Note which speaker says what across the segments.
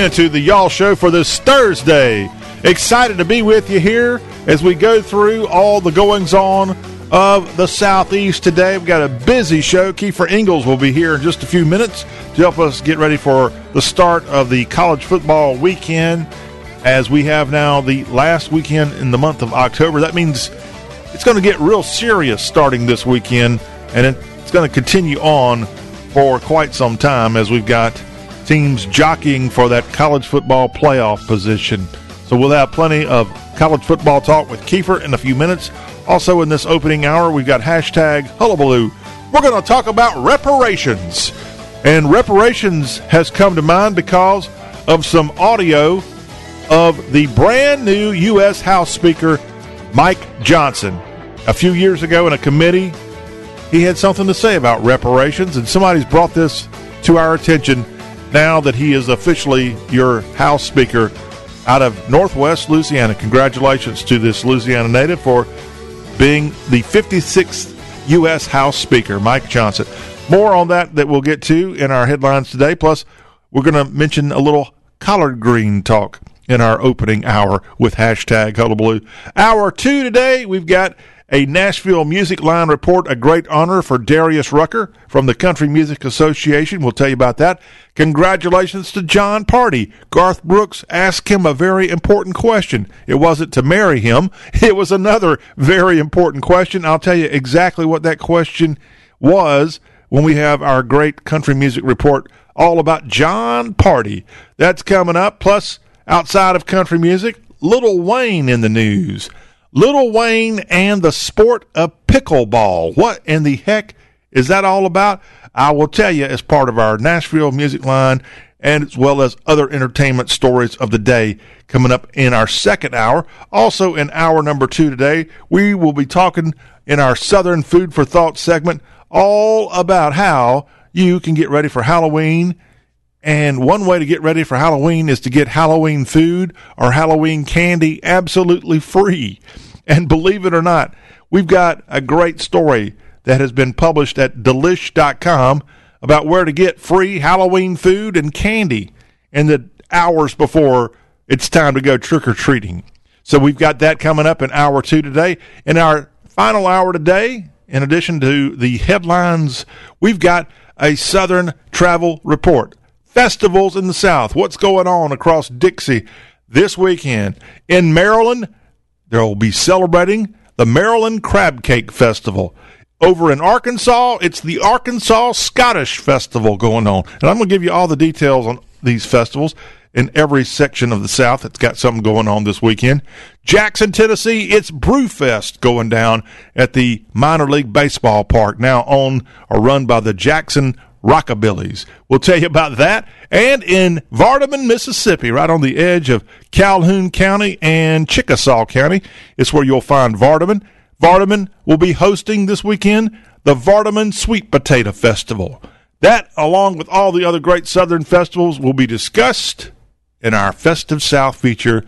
Speaker 1: Into the Y'all Show for this Thursday. Excited to be with you here as we go through all the goings on of the Southeast today. We've got a busy show. Keifer Engles will be here in just a few minutes to help us get ready for the start of the college football weekend as we have now the last weekend in the month of October. That means it's going to get real serious starting this weekend, and it's going to continue on for quite some time as we've got teams jockeying for that college football playoff position. So we'll have plenty of college football talk with Keifer in a few minutes. Also, in this opening hour, we've got hashtag hullabaloo. We're going to talk about reparations. And reparations has come to mind because of some audio of the brand new U.S. House Speaker, Mike Johnson. A few years ago in a committee, he had something to say about reparations, and somebody's brought this to our attention now that he is officially your House Speaker out of Northwest Louisiana. Congratulations to this Louisiana native for being the 56th U.S. House Speaker, Mike Johnson. More on that that we'll get to in our headlines today. Plus, we're going to mention a little collard green talk in our opening hour with hashtag Hullabaloo. Hour two today, we've got a Nashville Music Line report, a great honor for Darius Rucker from the Country Music Association. We'll tell you about that. Congratulations to Jon Pardi. Garth Brooks asked him a very important question. It wasn't to marry him, it was another very important question. I'll tell you exactly what that question was when we have our great country music report all about Jon Pardi. That's coming up. Plus, outside of country music, Lil Wayne in the news. Lil Wayne and the sport of pickleball. What in the heck is that all about? I will tell you as part of our Nashville music line and as well as other entertainment stories of the day coming up in our second hour. Also, in hour number two today, we will be talking in our Southern Food for Thought segment all about how you can get ready for Halloween. And one way to get ready for Halloween is to get Halloween food or Halloween candy absolutely free. And believe it or not, we've got a great story that has been published at delish.com about where to get free Halloween food and candy in the hours before it's time to go trick or treating. So we've got that coming up in hour two today. In our final hour today, in addition to the headlines, we've got a Southern travel report. Festivals in the South. What's going on across Dixie this weekend? In Maryland, they will be celebrating the Maryland Crab Cake Festival. Over in Arkansas, it's the Arkansas Scottish Festival going on. And I'm going to give you all the details on these festivals in every section of the South that's got something going on this weekend. Jackson, Tennessee, it's Brewfest going down at the minor league baseball park, now owned or run by the Jackson Rockabillys. We'll tell you about that. And in Vardaman, Mississippi, right on the edge of Calhoun County and Chickasaw County, is where you'll find Vardaman. Vardaman will be hosting this weekend the Vardaman Sweet Potato Festival. That, along with all the other great Southern festivals, will be discussed in our Festive South feature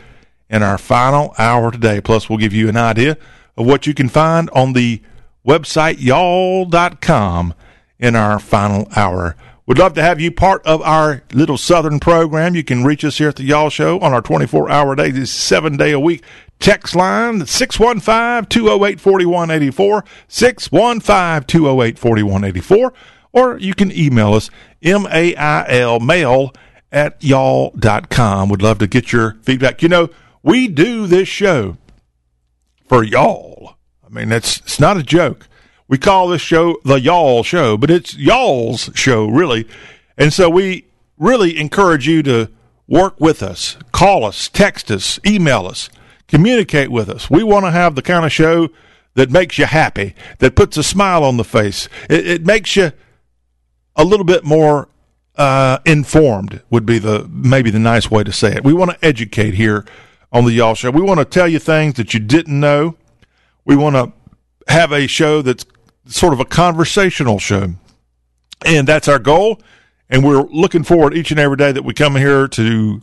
Speaker 1: in our final hour today. Plus, we'll give you an idea of what you can find on the website y'all.com in our final hour. We'd love to have you part of our little Southern program. You can reach us here at the Y'all Show on our 24 hour day, this seven day a week text line 615 208 4184, 615 208 4184, or you can email us mail mail at y'all.com. We'd love to get your feedback. You know, we do this show for y'all. I mean, that's it's not a joke. We call this show the Y'all Show, but it's y'all's show, really. And so we really encourage you to work with us, call us, text us, email us, communicate with us. We want to have the kind of show that makes you happy, that puts a smile on the face. It, it makes you a little bit more uh, informed. Would be the maybe the nice way to say it. We want to educate here on the Y'all Show. We want to tell you things that you didn't know. We want to have a show that's sort of a conversational show. And that's our goal. And we're looking forward each and every day that we come here to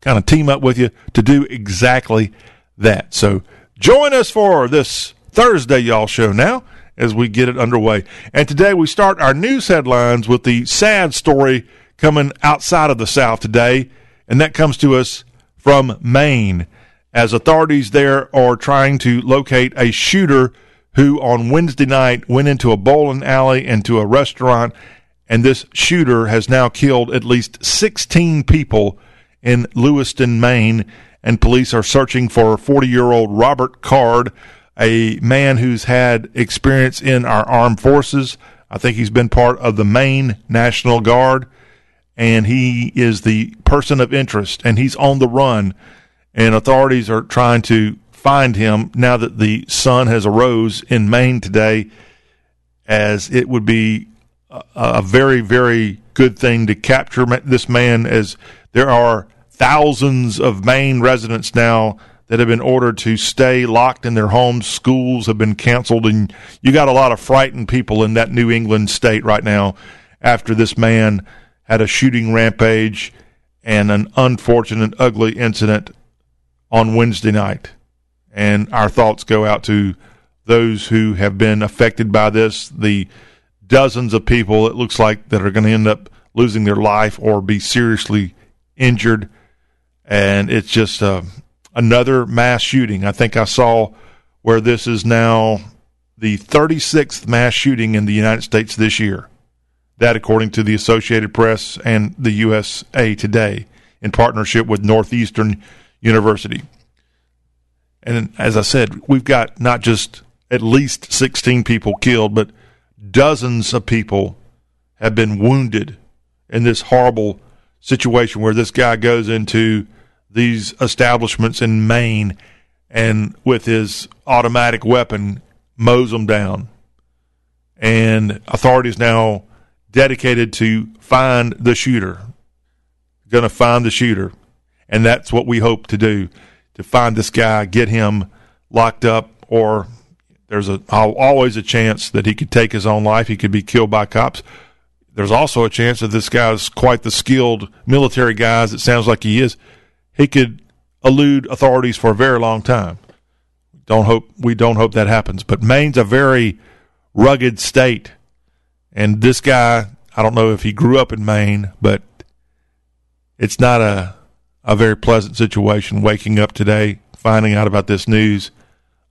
Speaker 1: kind of team up with you to do exactly that. So join us for this Thursday, y'all show now as we get it underway. And today we start our news headlines with the sad story coming outside of the South today, and that comes to us from Maine as authorities there are trying to locate a shooter who on Wednesday night went into a bowling alley and to a restaurant, and this shooter has now killed at least 16 people in Lewiston, Maine, and police are searching for 40 year old Robert Card, a man who's had experience in our armed forces. I think he's been part of the Maine National Guard, and he is the person of interest, and he's on the run and authorities are trying to find him now that the sun has arose in Maine today, as it would be a, a very, very good thing to capture this man, as there are thousands of Maine residents now that have been ordered to stay locked in their homes. Schools have been canceled, and you got a lot of frightened people in that New England state right now after this man had a shooting rampage and an unfortunate, ugly incident on Wednesday night. And our thoughts go out to those who have been affected by this, the dozens of people it looks like that are going to end up losing their life or be seriously injured. And it's just uh, another mass shooting. I think I saw where this is now the 36th mass shooting in the United States this year. That, according to the Associated Press and the USA Today, in partnership with Northeastern University. And as I said, we've got not just at least 16 people killed, but dozens of people have been wounded in this horrible situation where this guy goes into these establishments in Maine and with his automatic weapon mows them down. And authorities now dedicated to find the shooter. Going to find the shooter. And that's what we hope to do to find this guy, get him locked up, or there's a always a chance that he could take his own life. He could be killed by cops. There's also a chance that this guy is quite the skilled military guy, as it sounds like he is. He could elude authorities for a very long time. Don't hope we don't hope that happens. But Maine's a very rugged state, and this guy, I don't know if he grew up in Maine, but it's not a a very pleasant situation waking up today, finding out about this news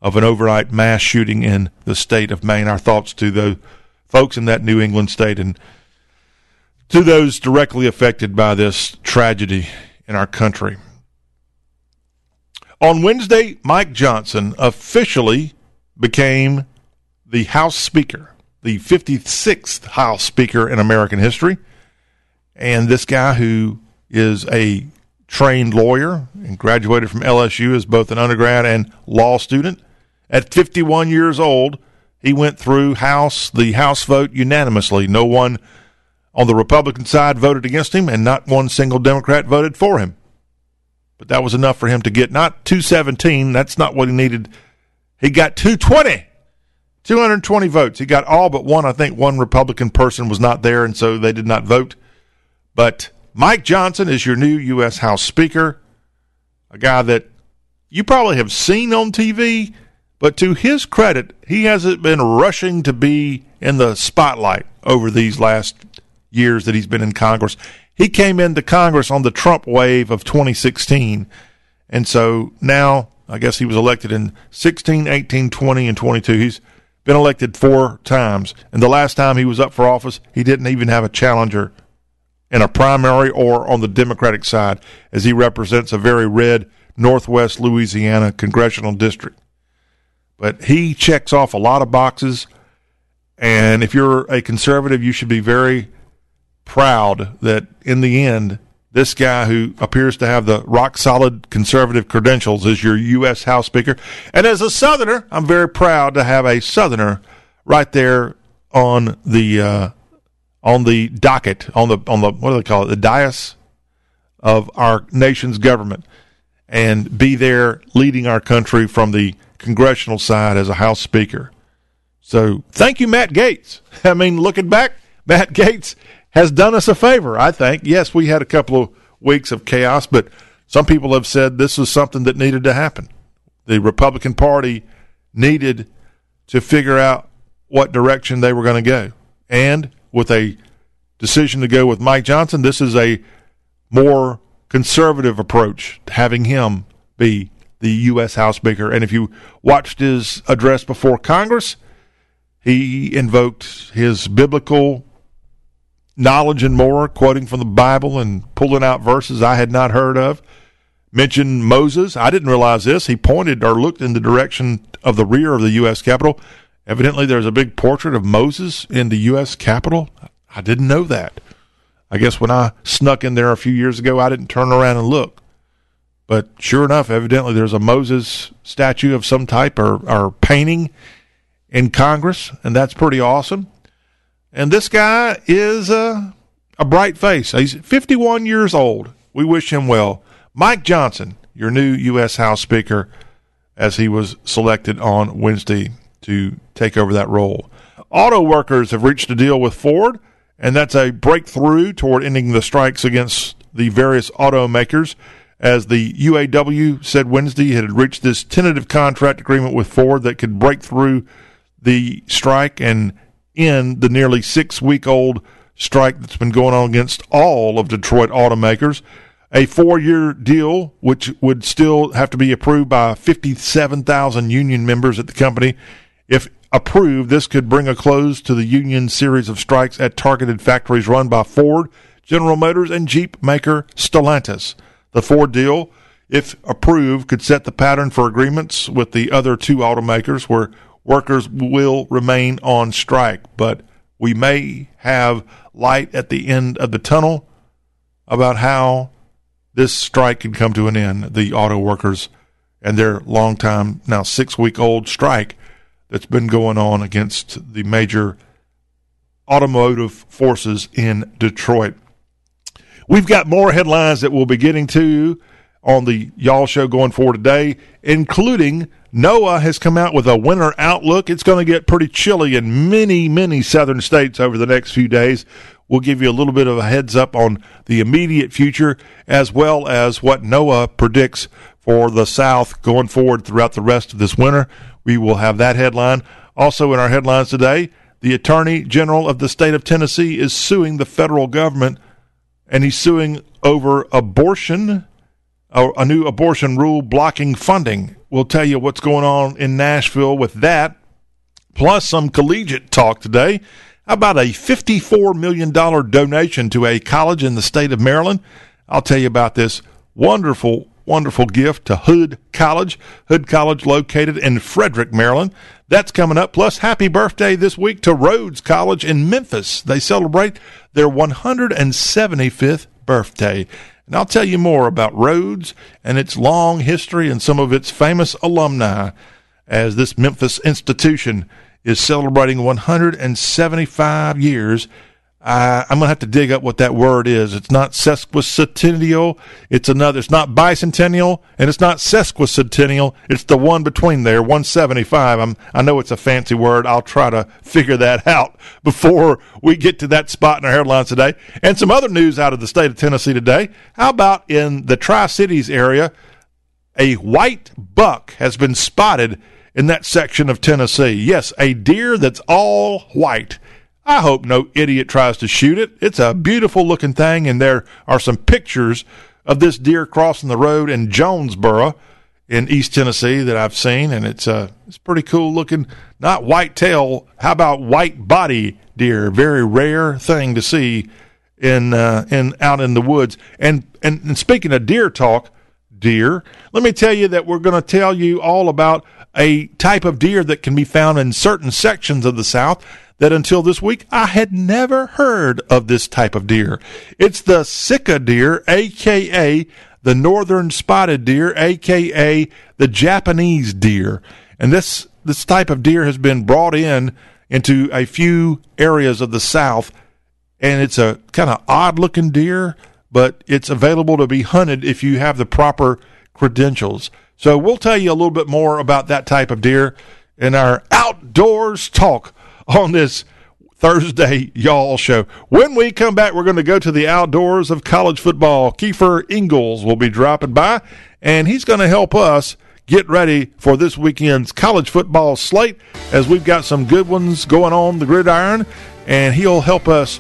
Speaker 1: of an overnight mass shooting in the state of Maine. Our thoughts to the folks in that New England state and to those directly affected by this tragedy in our country. On Wednesday, Mike Johnson officially became the House Speaker, the 56th House Speaker in American history. And this guy, who is a trained lawyer and graduated from LSU as both an undergrad and law student. At 51 years old, he went through House the House vote unanimously. No one on the Republican side voted against him, and not one single Democrat voted for him. But that was enough for him to get not 217. That's not what he needed. He got 220. 220 votes. He got all but one. I think one Republican person was not there, and so they did not vote. But Mike Johnson is your new U.S. House Speaker, a guy that you probably have seen on TV, but to his credit, he hasn't been rushing to be in the spotlight over these last years that he's been in Congress. He came into Congress on the Trump wave of 2016. And so now, I guess he was elected in 16, 18, 20, and 22. He's been elected four times. And the last time he was up for office, he didn't even have a challenger in a primary or on the Democratic side, as he represents a very red Northwest Louisiana congressional district. But he checks off a lot of boxes, and if you're a conservative, you should be very proud that in the end, this guy who appears to have the rock solid conservative credentials is your U.S. House Speaker. And as a Southerner, I'm very proud to have a Southerner right there on the uh, on the docket, on the on the what do they call it, the dais of our nation's government, and be there leading our country from the congressional side as a House Speaker. So thank you, Matt Gaetz. I mean, looking back, Matt Gaetz has done us a favor. I think. Yes, we had a couple of weeks of chaos, but some people have said this was something that needed to happen. The Republican Party needed to figure out what direction they were going to go, and with a decision to go with Mike Johnson. This is a more conservative approach, having him be the U.S. House Speaker. And if you watched his address before Congress, he invoked his biblical knowledge and more, quoting from the Bible and pulling out verses I had not heard of. Mentioned Moses. I didn't realize this. He pointed or looked in the direction of the rear of the U.S. Capitol. Evidently, there's a big portrait of Moses in the U.S. Capitol. I didn't know that. I guess when I snuck in there a few years ago, I didn't turn around and look. But sure enough, evidently there's a Moses statue of some type or, or painting in Congress, and that's pretty awesome. And this guy is a, a bright face. He's 51 years old. We wish him well. Mike Johnson, your new U.S. House Speaker, as he was selected on Wednesday to take over that role. Auto workers have reached a deal with Ford, and that's a breakthrough toward ending the strikes against the various automakers. As the UAW said Wednesday, it had reached this tentative contract agreement with Ford that could break through the strike and end the nearly six week old strike that's been going on against all of Detroit automakers. A four year deal, which would still have to be approved by 57,000 union members at the company. If approved, this could bring a close to the union series of strikes at targeted factories run by Ford, General Motors, and Jeep maker Stellantis. The Ford deal, if approved, could set the pattern for agreements with the other two automakers where workers will remain on strike, but we may have light at the end of the tunnel about how this strike can come to an end. The auto workers and their long time, now six week old strike that's been going on against the major automotive forces in Detroit. We've got more headlines that we'll be getting to on the Y'all Show going forward today, including NOAA has come out with a winter outlook. It's going to get pretty chilly in many, many southern states over the next few days. We'll give you a little bit of a heads up on the immediate future as well as what NOAA predicts for the South going forward throughout the rest of this winter. We will have that headline. Also, in our headlines today, the Attorney General of the state of Tennessee is suing the federal government, and he's suing over abortion, a new abortion rule blocking funding. We'll tell you what's going on in Nashville with that, plus some collegiate talk today. About a $54 million donation to a college in the state of Maryland? I'll tell you about this wonderful, wonderful gift to Hood College. Hood College located in Frederick, Maryland. That's coming up. Plus, happy birthday this week to Rhodes College in Memphis. They celebrate their 175th birthday. And I'll tell you more about Rhodes and its long history and some of its famous alumni as this Memphis institution is celebrating 175 years. Uh, I'm going to have to dig up what that word is. It's not sesquicentennial. It's another. It's not bicentennial, and it's not sesquicentennial. It's the one between there, 175. I'm, I know it's a fancy word. I'll try to figure that out before we get to that spot in our headlines today. And some other news out of the state of Tennessee today. How about in the Tri Cities area? A white buck has been spotted in that section of Tennessee. Yes, a deer that's all white. I hope no idiot tries to shoot it. It's a beautiful looking thing, and there are some pictures of this deer crossing the road in Jonesboro in East Tennessee that I've seen, and it's uh, it's pretty cool looking. Not white tail. How about white body deer? Very rare thing to see in uh, in out in the woods. And, and and speaking of deer talk, deer, let me tell you that we're going to tell you all about a type of deer that can be found in certain sections of the South that until this week I had never heard of this type of deer. It's the Sika deer, aka the northern spotted deer, aka the Japanese deer. And this this type of deer has been brought in into a few areas of the South, and it's a kind of odd looking deer, but it's available to be hunted if you have the proper credentials. So we'll tell you a little bit more about that type of deer in our outdoors talk on this Thursday Y'all show. When we come back, we're going to go to the outdoors of college football. Keifer Engles will be dropping by, and he's going to help us get ready for this weekend's college football slate as we've got some good ones going on the gridiron, and he'll help us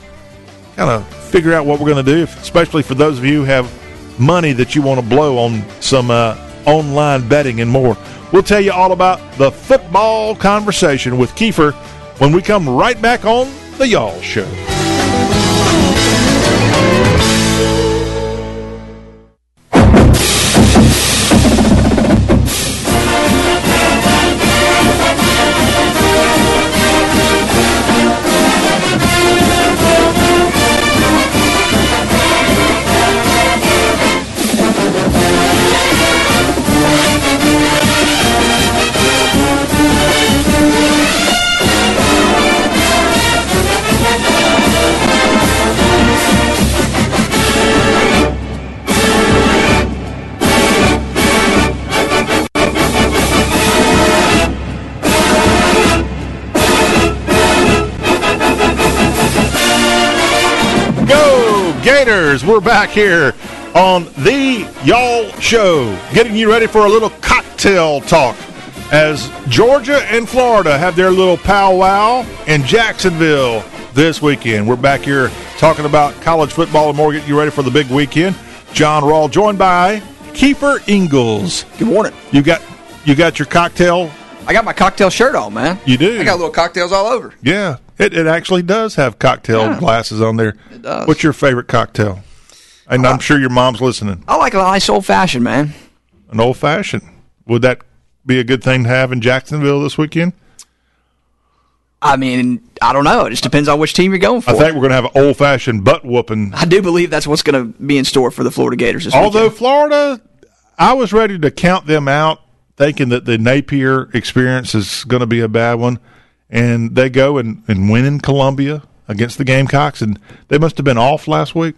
Speaker 1: kind of figure out what we're going to do, especially for those of you who have money that you want to blow on some uh, online betting and more. We'll tell you all about the football conversation with Keifer when we come right back on The Y'all Show. We're back here on the Y'all Show, getting you ready for a little cocktail talk as Georgia and Florida have their little powwow in Jacksonville this weekend. We're back here talking about college football and more, getting you ready for the big weekend. John Rawl, joined by Keifer Engles.
Speaker 2: Good morning.
Speaker 1: You got you got your cocktail?
Speaker 2: I got my cocktail shirt on, man.
Speaker 1: You do.
Speaker 2: I got little cocktails all over.
Speaker 1: Yeah, it, it actually does have cocktail
Speaker 2: Yeah.
Speaker 1: glasses on there.
Speaker 2: It does.
Speaker 1: What's your favorite cocktail? And I'm sure your mom's listening.
Speaker 2: I like a nice old fashioned, man.
Speaker 1: An old fashioned. Would that be a good thing to have in Jacksonville this weekend?
Speaker 2: I mean, I don't know. It just depends on which team you're going for.
Speaker 1: I think we're going to have an old fashioned butt whooping.
Speaker 2: I do believe that's what's going to be in store for the Florida Gators this
Speaker 1: Although
Speaker 2: weekend.
Speaker 1: Florida, I was ready to count them out, thinking that the Napier experience is going to be a bad one, and they go and, and win in Columbia against the Gamecocks, and they must have been off last week.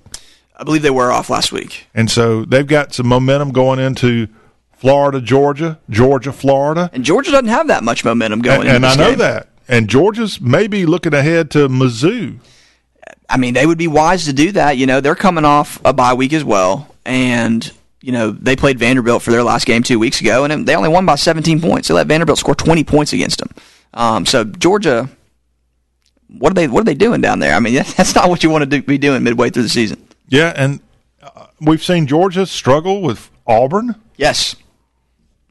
Speaker 2: I believe they were off last week.
Speaker 1: And so they've got some momentum going into Florida, Georgia, Georgia, Florida.
Speaker 2: And Georgia doesn't have that much momentum going
Speaker 1: And, and I know
Speaker 2: game.
Speaker 1: that. And Georgia's maybe looking ahead to Mizzou.
Speaker 2: I mean, they would be wise to do that. You know, they're coming off a bye week as well. And, you know, they played Vanderbilt for their last game two weeks ago, and they only won by 17 points. They let Vanderbilt score 20 points against them. Um, so, Georgia, what are they what are they doing down there? I mean, that's not what you want to do, be doing midway through the season.
Speaker 1: Yeah, and uh, we've seen Georgia struggle with Auburn.
Speaker 2: Yes.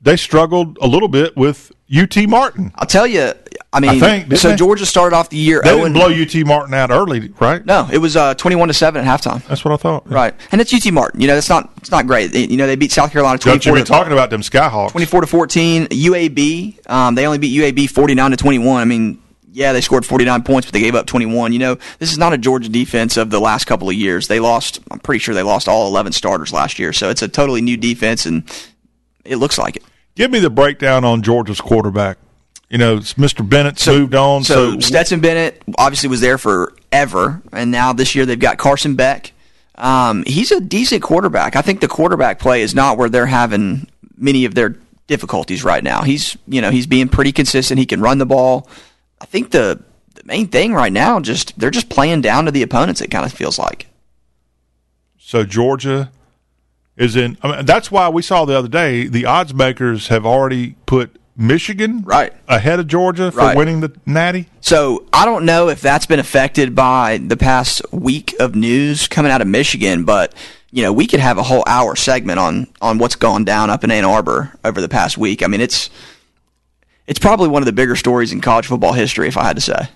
Speaker 1: They struggled a little bit with UT Martin.
Speaker 2: I'll tell you, I mean,
Speaker 1: think,
Speaker 2: so
Speaker 1: they?
Speaker 2: Georgia started off the year
Speaker 1: They
Speaker 2: 0
Speaker 1: didn't blow UT Martin out early, right?
Speaker 2: No, it was uh, 21 to 7 at halftime.
Speaker 1: That's what I thought.
Speaker 2: Right. And it's UT Martin. You know, that's not it's not great. You know, they beat South Carolina
Speaker 1: Don't you
Speaker 2: 24
Speaker 1: be
Speaker 2: to
Speaker 1: talking about them Skyhawks.
Speaker 2: 24 to 14. UAB, um, they only beat UAB 49 to 21. I mean, yeah, they scored 49 points, but they gave up 21. You know, this is not a Georgia defense of the last couple of years. They lost, I'm pretty sure they lost all 11 starters last year. So it's a totally new defense, and it looks like it.
Speaker 1: Give me the breakdown on Georgia's quarterback. You know, Mr. Bennett's moved on.
Speaker 2: So,
Speaker 1: So,
Speaker 2: Stetson Bennett obviously was there forever, and now this year they've got Carson Beck. Um, he's a decent quarterback. I think the quarterback play is not where they're having many of their difficulties right now. He's you know he's being pretty consistent. He can run the ball. I think the the main thing right now just they're just playing down to the opponents. It kind of feels like.
Speaker 1: so Georgia is in. I mean, that's why we saw the other day the odds makers have already put Michigan
Speaker 2: Right.
Speaker 1: ahead of Georgia for
Speaker 2: Right.
Speaker 1: winning the Natty.
Speaker 2: So I don't know if that's been affected by the past week of news coming out of Michigan, but you know we could have a whole hour segment on on what's gone down up in Ann Arbor over the past week. I mean it's it's probably one of the bigger stories in college football history, if I had to say.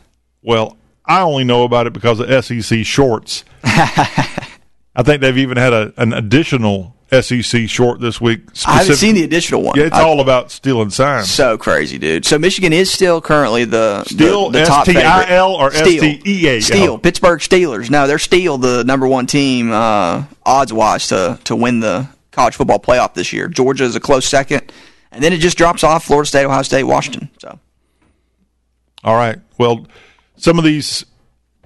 Speaker 1: Well, I only know about it because of SEC shorts. I think they've even had a, an additional SEC short this week.
Speaker 2: I haven't seen the additional one.
Speaker 1: Yeah, it's
Speaker 2: I-
Speaker 1: all about stealing signs.
Speaker 2: so crazy, dude. So Michigan is still currently the
Speaker 1: Still
Speaker 2: the, the top
Speaker 1: S-T-I-L
Speaker 2: favorite.
Speaker 1: or
Speaker 2: Steel.
Speaker 1: S-T-E-A-L?
Speaker 2: Steel. Pittsburgh Steelers. No, they're still the number one team uh, odds wise to to win the college football playoff this year. Georgia is a close second, and then it just drops off Florida State, Ohio State, Washington. So
Speaker 1: All right. Well, some of these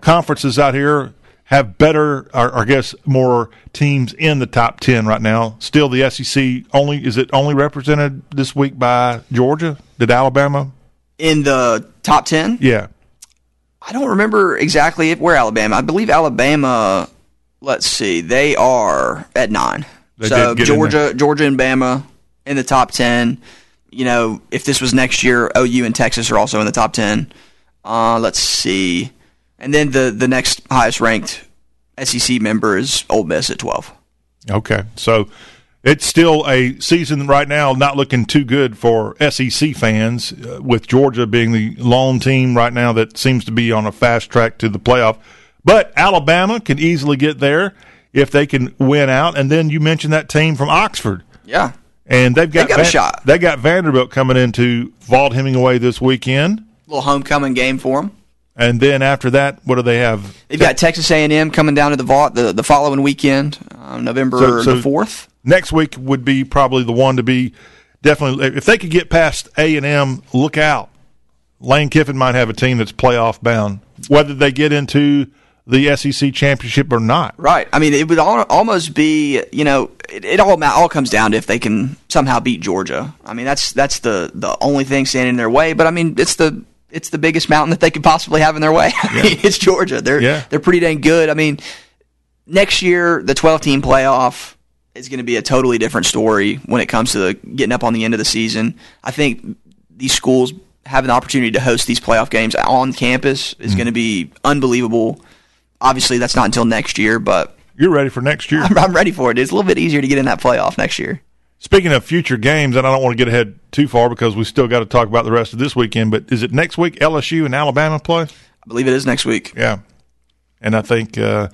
Speaker 1: conferences out here have better, or, I guess, more teams in the top ten right now. Still, the SEC only is it only represented this week by Georgia? Did Alabama?
Speaker 2: in the top ten,
Speaker 1: Yeah.
Speaker 2: I don't remember exactly if, where Alabama. I believe Alabama. Let's see, they are at nine.
Speaker 1: They
Speaker 2: so
Speaker 1: did get in
Speaker 2: Georgia, Georgia, and Bama in the top ten. You know, if this was next year, OU and Texas are also in the top ten. Uh, let's see, and then the the next highest ranked SEC member is Ole Miss at 12.
Speaker 1: Okay, so it's still a season right now not looking too good for SEC fans, uh, with Georgia being the lone team right now that seems to be on a fast track to the playoff. But Alabama can easily get there if they can win out. And then you mentioned that team from Oxford.
Speaker 2: Yeah.
Speaker 1: And they've got,
Speaker 2: They got a shot.
Speaker 1: They got Vanderbilt coming into Vaught Hemingway this weekend.
Speaker 2: A Little homecoming game for them.
Speaker 1: And then after that, what do they have?
Speaker 2: They've got Texas A&M coming down to the Vaught the, the following weekend, uh, November
Speaker 1: So- so-
Speaker 2: the 4th.
Speaker 1: next week would be probably the one to be definitely if they could get past A and M, look out. Lane Kiffin might have a team that's playoff bound, whether they get into the SEC championship or not.
Speaker 2: Right. I mean, it would al- almost be, you know, it, it all all comes down to if they can somehow beat Georgia. I mean, that's that's the the only thing standing in their way. But I mean, it's the it's the biggest mountain that they could possibly have in their way. I mean, it's Georgia. They're
Speaker 1: Yeah.
Speaker 2: they're pretty dang good. I mean, next year the 12 team playoff is going to be a totally different story when it comes to the, getting up on the end of the season. I think these schools having the opportunity to host these playoff games on campus is mm-hmm. going to be unbelievable. Obviously, that's not until next year, but
Speaker 1: You're ready for next year.
Speaker 2: I'm, I'm ready for it. It's a little bit easier to get in that playoff next year.
Speaker 1: Speaking of future games, and I don't want to get ahead too far because we still got to talk about the rest of this weekend. But is it next week LSU and Alabama play?
Speaker 2: I believe it is next week.
Speaker 1: Yeah, and I think uh,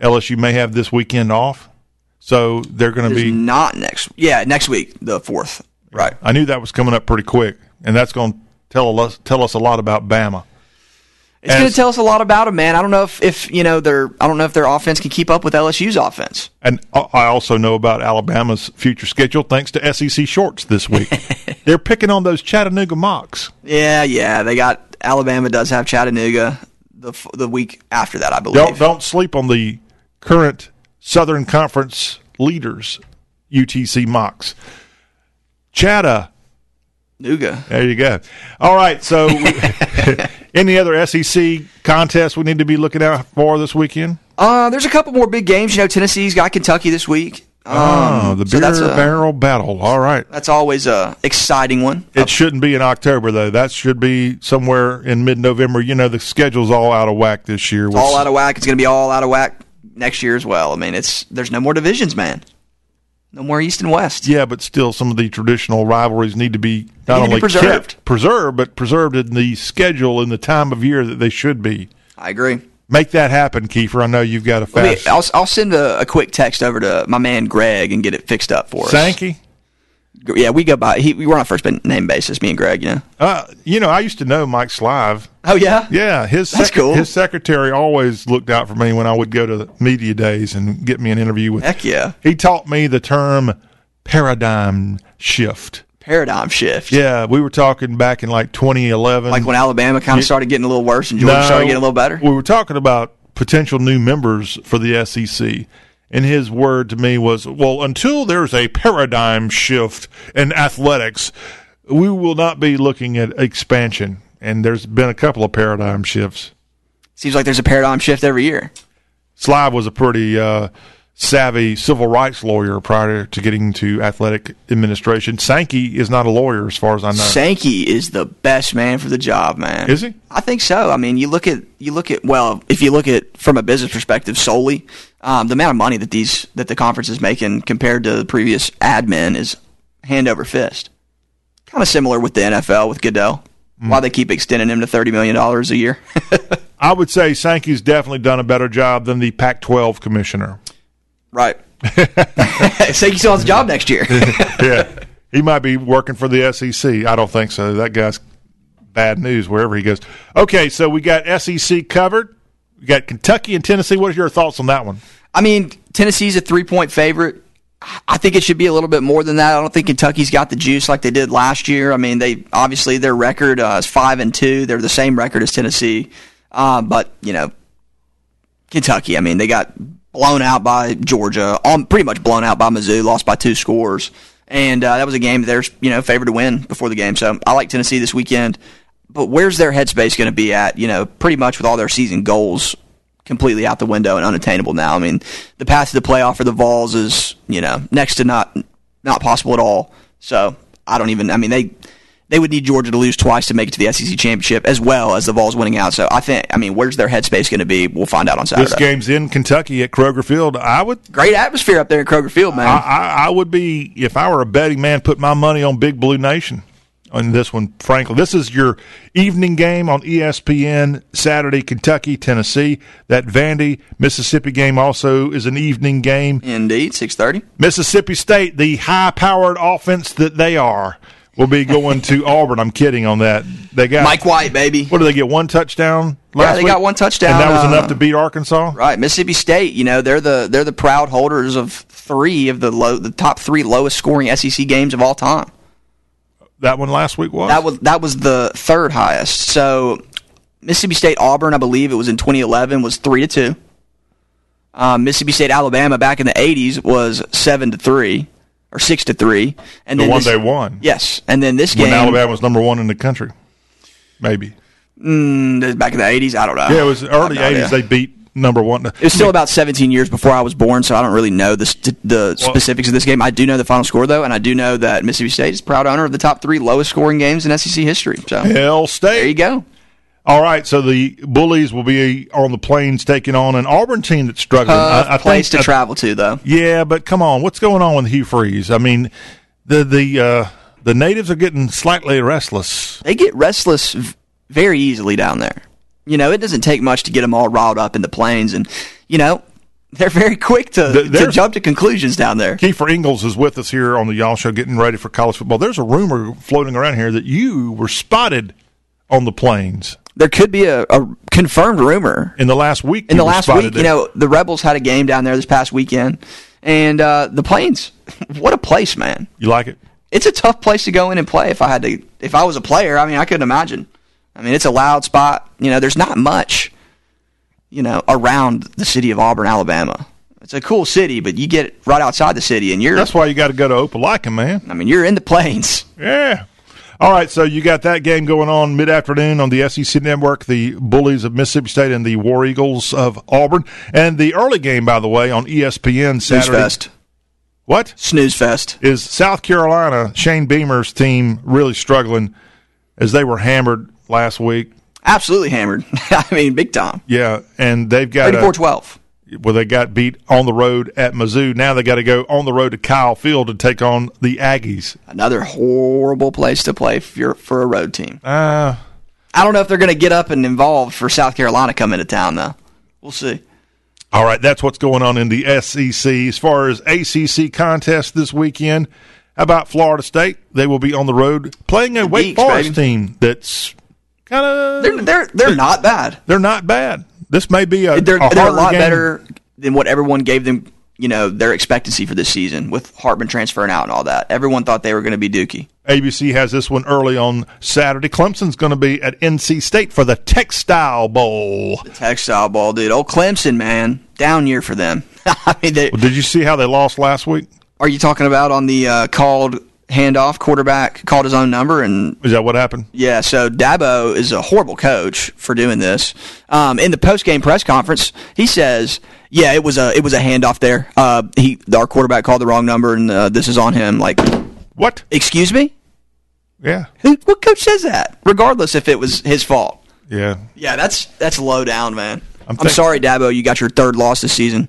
Speaker 1: LSU may have this weekend off, so they're going to be.
Speaker 2: not next. Yeah, next week, the fourth. Right.
Speaker 1: I knew that was coming up pretty quick, and that's going to tell us tell us a lot about Bama.
Speaker 2: It's going to tell us a lot about them, man. I don't know if, if you know their I don't know if their offense can keep up with LSU's offense.
Speaker 1: And I I also know about Alabama's future schedule thanks to SEC Shorts this week. they're picking on those Chattanooga Mocs.
Speaker 2: Yeah, yeah. They got Alabama does have Chattanooga the the week after that, I believe.
Speaker 1: Don't don't sleep on the current Southern Conference leaders, UTC Mocs. Chatta. There you go. All right. So, any other SEC contests we need to be looking out for this weekend?
Speaker 2: Uh, there's a couple more big games. You know, Tennessee's got Kentucky this week. Um,
Speaker 1: oh, the
Speaker 2: so
Speaker 1: beer
Speaker 2: that's a,
Speaker 1: barrel battle. All right.
Speaker 2: That's always a exciting one.
Speaker 1: It shouldn't be in October though. That should be somewhere in mid-November. You know, the schedule's all out of whack this year.
Speaker 2: It's all out of whack. It's going to be all out of whack next year as well. I mean, it's there's no more divisions, man. No more East and West.
Speaker 1: Yeah, but still, some of the traditional rivalries need to be not
Speaker 2: to be
Speaker 1: only
Speaker 2: preserved.
Speaker 1: kept- preserved, but preserved in the schedule in the time of year that they should be.
Speaker 2: I agree.
Speaker 1: Make that happen, Keifer. I know you've got a
Speaker 2: Let me-
Speaker 1: fast
Speaker 2: I'll, I'll send a, a quick text over to my man Greg and get it fixed up for us.
Speaker 1: Sankey.
Speaker 2: Yeah, we go by. He, we were on a first name basis, me and Greg. You know.
Speaker 1: Uh, you know, I used to know Mike Slive.
Speaker 2: Oh yeah.
Speaker 1: Yeah, his
Speaker 2: That's cool.
Speaker 1: his secretary always looked out for me when I would go to media days and get me an interview with.
Speaker 2: Heck yeah.
Speaker 1: He taught me the term paradigm shift.
Speaker 2: Paradigm shift.
Speaker 1: Yeah, we were talking back in like 2011.
Speaker 2: Like when Alabama kind of started getting a little worse and Georgia started getting a little better.
Speaker 1: We were talking about potential new members for the SEC. And his word to me was, well, until there's a paradigm shift in athletics, we will not be looking at expansion. And there's been a couple of paradigm shifts.
Speaker 2: Seems like there's a paradigm shift every year.
Speaker 1: Slive was a pretty uh, savvy civil rights lawyer prior to getting to athletic administration. Sankey is not a lawyer, as far as I know.
Speaker 2: Sankey is the best man for the job, man.
Speaker 1: Is he?
Speaker 2: I think so. I mean, you look at you look at well, if you look at from a business perspective solely, um, the amount of money that these that the conference is making compared to the previous admin is hand over fist. Kind of similar with the NFL with Goodell.
Speaker 1: Hmm.
Speaker 2: Why they keep extending him to thirty million dollars a year?
Speaker 1: I would say Sankey's definitely done a better job than the Pac 12 commissioner.
Speaker 2: Right. Sankey still has a job next year.
Speaker 1: yeah. He might be working for the SEC. I don't think so. That guy's bad news wherever he goes. Okay, so we got SEC covered. We got Kentucky and Tennessee. What are your thoughts on that one?
Speaker 2: I mean, Tennessee's a three point favorite. I think it should be a little bit more than that. I don't think Kentucky's got the juice like they did last year. I mean, they obviously their record uh, is five and two. They're the same record as Tennessee, uh, but you know, Kentucky. I mean, they got blown out by Georgia, um, pretty much blown out by Mizzou, lost by two scores, and uh, that was a game they're you know favored to win before the game. So I like Tennessee this weekend. But where's their headspace going to be at? You know, pretty much with all their season goals completely out the window and unattainable now. I mean, the path to the playoff for the Vols is, you know, next to not not possible at all. So I don't even. I mean, they they would need Georgia to lose twice to make it to the SEC championship, as well as the Vols winning out. So I think, I mean, where's their headspace going to be? We'll find out on Saturday.
Speaker 1: This game's in Kentucky at Kroger Field. I would
Speaker 2: great atmosphere up there in Kroger Field, man.
Speaker 1: I, I, I would be if I were a betting man, put my money on Big Blue Nation on this one. Frankly, this is your evening game on ESPN Saturday. Kentucky, Tennessee. That Vandy Mississippi game also is an evening game.
Speaker 2: Indeed, six thirty.
Speaker 1: Mississippi State, the high-powered offense that they are will be going to Auburn. I'm kidding on that. They got
Speaker 2: Mike Wright, baby.
Speaker 1: What did they get? One touchdown.
Speaker 2: yeah, they
Speaker 1: week?
Speaker 2: got one touchdown,
Speaker 1: and that was
Speaker 2: uh,
Speaker 1: enough to beat Arkansas.
Speaker 2: Right, Mississippi State. You know they're the they're the proud holders of three of the low the top three lowest scoring SEC games of all time.
Speaker 1: That one last week was.
Speaker 2: That was that was the third highest. So Mississippi State Auburn, I believe it was in 2011, was three to two. Um, Mississippi State Alabama back in the 80s was seven to three or six to three, and
Speaker 1: the
Speaker 2: then
Speaker 1: one
Speaker 2: this,
Speaker 1: they won.
Speaker 2: Yes, and then this
Speaker 1: when
Speaker 2: game
Speaker 1: Alabama was number one in the country. Maybe.
Speaker 2: mm, back in the 80s. I don't know.
Speaker 1: Yeah, it was early '80s.
Speaker 2: idea.
Speaker 1: They beat number one.
Speaker 2: It was still about 17 years before I was born, so I don't really know the st- the specifics of this game. I do know the final score though, and I do know that Mississippi State is proud owner of the top three lowest scoring games in SEC history. So
Speaker 1: Hail State.
Speaker 2: there you go.
Speaker 1: All right, so the Bullies will be on the plains taking on an Auburn team that's struggling.
Speaker 2: Tough
Speaker 1: I, I
Speaker 2: place
Speaker 1: think,
Speaker 2: to travel to though.
Speaker 1: Yeah, but come on, what's going on with Hugh Freeze? I mean, the the uh, the natives are getting slightly restless.
Speaker 2: They get restless v- very easily down there. You know, it doesn't take much to get them all riled up in the plains, and you know they're very quick to, to jump to conclusions down there.
Speaker 1: Keifer Engles is with us here on the Y'all Show, getting ready for college football. There's a rumor floating around here that you were spotted on the plains
Speaker 2: There could be a, a confirmed rumor
Speaker 1: in the last week.
Speaker 2: in
Speaker 1: you
Speaker 2: the last week. You know, the Rebels had a game down there this past weekend, and uh, the Plains. What a place, man!
Speaker 1: you like it?
Speaker 2: It's a tough place to go in and play. If I had to, if I was a player, I mean, I couldn't imagine. I mean, it's a loud spot. You know, there's not much, you know, around the city of Auburn, Alabama. It's a cool city, but you get right outside the city, and you're.
Speaker 1: That's why you got to go to Opelika, man.
Speaker 2: I mean, you're in the plains.
Speaker 1: Yeah. All right, so you got that game going on mid afternoon on the SEC Network, the Bullies of Mississippi State and the War Eagles of Auburn. And the early game, by the way, on ESPN Saturday.
Speaker 2: fest.
Speaker 1: What?
Speaker 2: Snooze fest.
Speaker 1: Is South Carolina, Shane Beamer's team, really struggling as they were hammered last week?
Speaker 2: Absolutely hammered. I mean, big time.
Speaker 1: Yeah, and they've got a-
Speaker 2: 34-12.
Speaker 1: Well, they got beat on the road at Mizzou. Now they got to go on the road to Kyle Field to take on the Aggies.
Speaker 2: Another horrible place to play for, for a road team.
Speaker 1: Uh,
Speaker 2: I don't know if they're going to get up and involved for South Carolina coming to town, though. We'll see.
Speaker 1: All right, that's what's going on in the SEC. As far as ACC contests this weekend, how about Florida State? They will be on the road playing a Wake
Speaker 2: Geeks,
Speaker 1: Forest
Speaker 2: baby.
Speaker 1: team that's kind of
Speaker 2: They're they're they're not bad.
Speaker 1: they're not bad. This may be a,
Speaker 2: They're
Speaker 1: a
Speaker 2: they're a lot
Speaker 1: game.
Speaker 2: better than what everyone gave them. You know their expectancy for this season with Hartman transferring out and all that. Everyone thought they were going to be Dookie.
Speaker 1: ABC has this one early on Saturday. Clemson's going to be at NC State for the Textile Bowl.
Speaker 2: The Textile Bowl, dude. Old Clemson, man, down year for them. I mean, they,
Speaker 1: Well, did you see how they lost last week?
Speaker 2: are you talking about on the uh, called handoff quarterback called his own number and
Speaker 1: Is that what happened?
Speaker 2: Yeah, so Dabo is a horrible coach for doing this. Um, in the post game press conference, he says, "Yeah, it was a it was a handoff there. Uh, he our quarterback called the wrong number, and uh, this is on him." Like,
Speaker 1: What?
Speaker 2: excuse me,
Speaker 1: Yeah,
Speaker 2: who what coach says that? Regardless if it was his fault.
Speaker 1: yeah.
Speaker 2: Yeah, that's that's low down, man. I'm,
Speaker 1: think-
Speaker 2: sorry, Dabo, you got your third loss this season.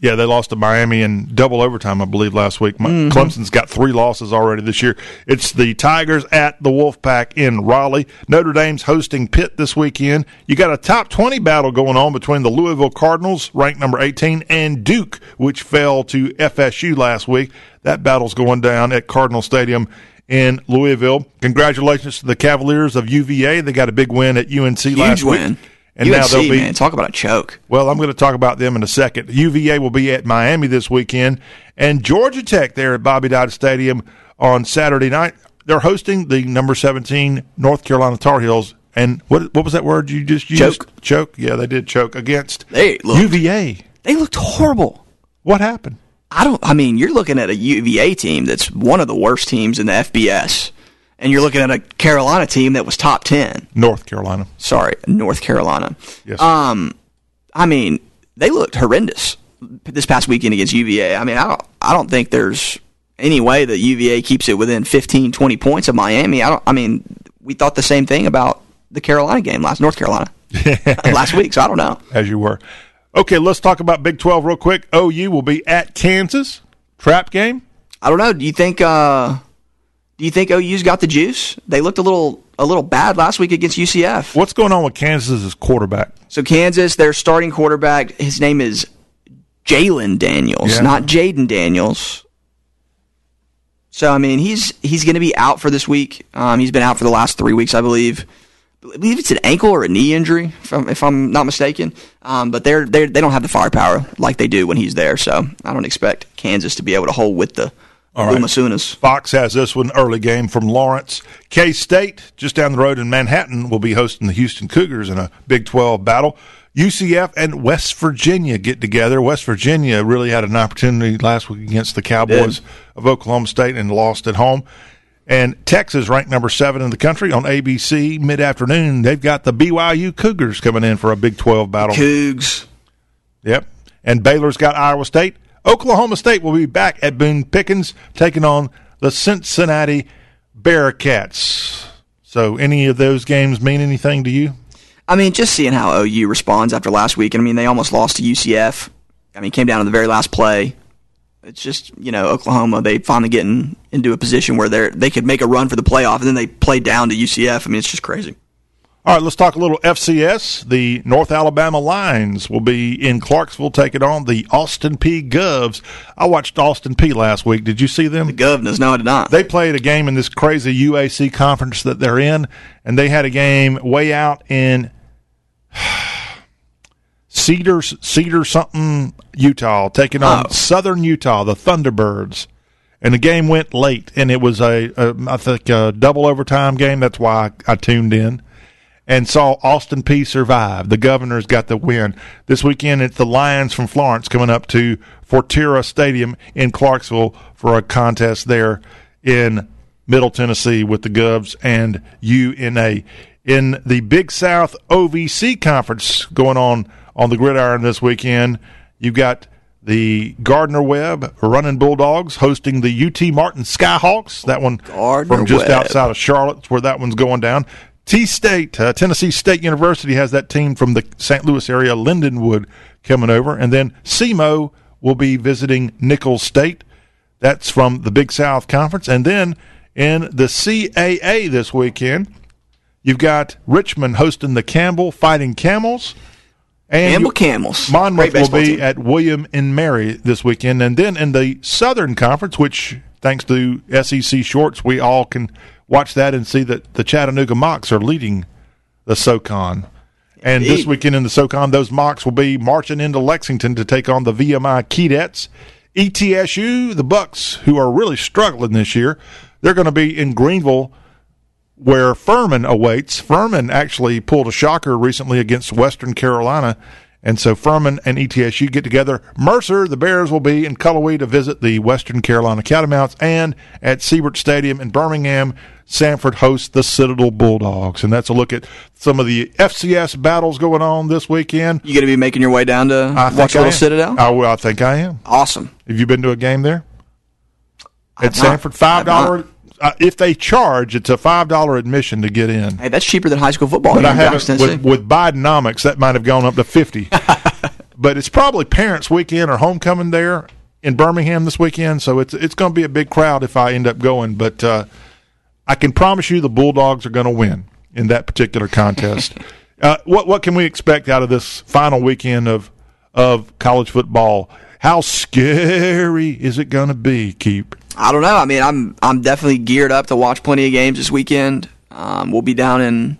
Speaker 1: Yeah, they lost to Miami in double overtime, I believe, last week.
Speaker 2: Mm-hmm.
Speaker 1: Clemson's got three losses already this year. It's the Tigers at the Wolfpack in Raleigh. Notre Dame's hosting Pitt this weekend. You got a top 20 battle going on between the Louisville Cardinals, ranked number 18, and Duke, which fell to FSU last week. That battle's going down at Cardinal Stadium in Louisville. Congratulations to the Cavaliers of UVA. They got a big win at UNC last
Speaker 2: Huge
Speaker 1: week. And
Speaker 2: UNC,
Speaker 1: now they'll be
Speaker 2: man, talk about a choke.
Speaker 1: well, I'm going to talk about them in a second. UVA will be at Miami this weekend, and Georgia Tech there at Bobby Dodd Stadium on Saturday night. They're hosting the number 17 North Carolina Tar Heels. And what what was that word you just used?
Speaker 2: Choke.
Speaker 1: Choke. Yeah, they did choke against
Speaker 2: They looked,
Speaker 1: UVA.
Speaker 2: they looked horrible.
Speaker 1: What happened?
Speaker 2: I don't. I mean, you're looking at a UVA team that's one of the worst teams in the FBS, and you're looking at a Carolina team that was top ten.
Speaker 1: North Carolina.
Speaker 2: Sorry, North Carolina.
Speaker 1: Yes.
Speaker 2: Um, I mean, they looked horrendous this past weekend against UVA. I mean, I don't. I don't think there's any way that UVA keeps it within 15, 20 points of Miami. I don't. I mean, we thought the same thing about the Carolina game last North Carolina last week. So I don't know.
Speaker 1: As you were. Okay, let's talk about Big Twelve real quick. OU will be at Kansas. Trap game.
Speaker 2: I don't know. Do you think? Uh, do you think OU's got the juice? They looked a little a little bad last week against UCF.
Speaker 1: What's going on with Kansas's quarterback?
Speaker 2: So Kansas, their starting quarterback, his name is Jalon Daniels,
Speaker 1: Yeah.
Speaker 2: not Jayden Daniels. So I mean, he's he's going to be out for this week. Um, he's been out for the last three weeks, I believe. I believe it's an ankle or a knee injury, if I'm, if I'm not mistaken. Um, but they're they they don't have the firepower like they do when he's there. So I don't expect Kansas to be able to hold with the
Speaker 1: All right.
Speaker 2: Lumasunas.
Speaker 1: Fox has this one early game from Lawrence. K State, just down the road in Manhattan, will be hosting the Houston Cougars in a Big 12 battle. UCF and West Virginia get together. West Virginia really had an opportunity last week against the Cowboys of Oklahoma State and lost at home. And Texas, ranked number seven in the country on ABC mid afternoon, they've got the BYU Cougars coming in for a Big 12 battle.
Speaker 2: Cougs.
Speaker 1: Yep. And Baylor's got Iowa State. Oklahoma State will be back at Boone Pickens taking on the Cincinnati Bearcats. So, any of those games mean anything to you?
Speaker 2: I mean, just seeing how OU responds after last week. and I mean, they almost lost to UCF. I mean, came down to the very last play. It's just you know Oklahoma. They finally getting into a position where they they could make a run for the playoff, and then they play down to UCF. I mean, it's just crazy.
Speaker 1: All right, let's talk a little FCS. The North Alabama Lions will be in Clarksville taking on the Austin Peay Govs. I watched Austin Peay last week. Did you see them?
Speaker 2: The governors, no, I did not.
Speaker 1: they played a game in this crazy UAC conference that they're in, and they had a game way out in Cedar Cedar something Utah, taking on
Speaker 2: Oh.
Speaker 1: Southern Utah, the Thunderbirds. And the game went late, and it was a, a I think a double overtime game. That's why I, I tuned in and saw Austin Peay survive. The Governors got the win this weekend. It's the Lions from Florence coming up to Fortera Stadium in Clarksville for a contest there in Middle Tennessee with the Govs and UNA. In the Big South OVC conference going on on the gridiron this weekend, you've got the Gardner Webb Running Bulldogs hosting the UT Martin Skyhawks. That one
Speaker 2: Gardner
Speaker 1: from just
Speaker 2: Webb.
Speaker 1: outside of Charlotte, where that one's going down. T State, uh, Tennessee State University has that team from the St. Louis area, Lindenwood, coming over. And then SEMO will be visiting Nicholls State. That's from the Big South Conference. And then in the CAA this weekend, you've got Richmond hosting the Campbell Fighting Camels. And
Speaker 2: Campbell Camels.
Speaker 1: Monmouth will be
Speaker 2: team.
Speaker 1: at William and Mary this weekend. And then in the Southern Conference, which thanks to SEC Shorts, we all can watch that and see that the Chattanooga Mocs are leading the SoCon. And this weekend in the SoCon, those Mocs will be marching into Lexington to take on the VMI Keydets. ETSU, the Bucks, who are really struggling this year, they're going to be in Greenville where Furman awaits. Furman actually pulled a shocker recently against Western Carolina. And so Furman and ETSU get together. Mercer, the Bears, will be in Cullowhee to visit the Western Carolina Catamounts. And at Seibert Stadium in Birmingham, Samford hosts the Citadel Bulldogs. And that's a look at some of the FCS battles going on this weekend.
Speaker 2: You going to be making your way down to
Speaker 1: I
Speaker 2: watch little. Citadel?
Speaker 1: I, well, I think I am.
Speaker 2: awesome.
Speaker 1: Have you been to a game there? At. Samford, five
Speaker 2: I've not.
Speaker 1: dollar. Uh, if they charge, it's a five dollar admission to get in.
Speaker 2: Hey, that's cheaper than high school football.
Speaker 1: But I haven't
Speaker 2: Jackson,
Speaker 1: with, with Bidenomics that might have gone up to fifty. but it's probably parents' weekend or homecoming there in Birmingham this weekend, so it's it's going to be a big crowd if I end up going. But uh, I can promise you the Bulldogs are going to win in that particular contest. uh, what what can we expect out of this final weekend of of college football? How scary is it going to be? Keep
Speaker 2: I don't know. I mean, I'm I'm definitely geared up to watch plenty of games this weekend. Um, we'll be down in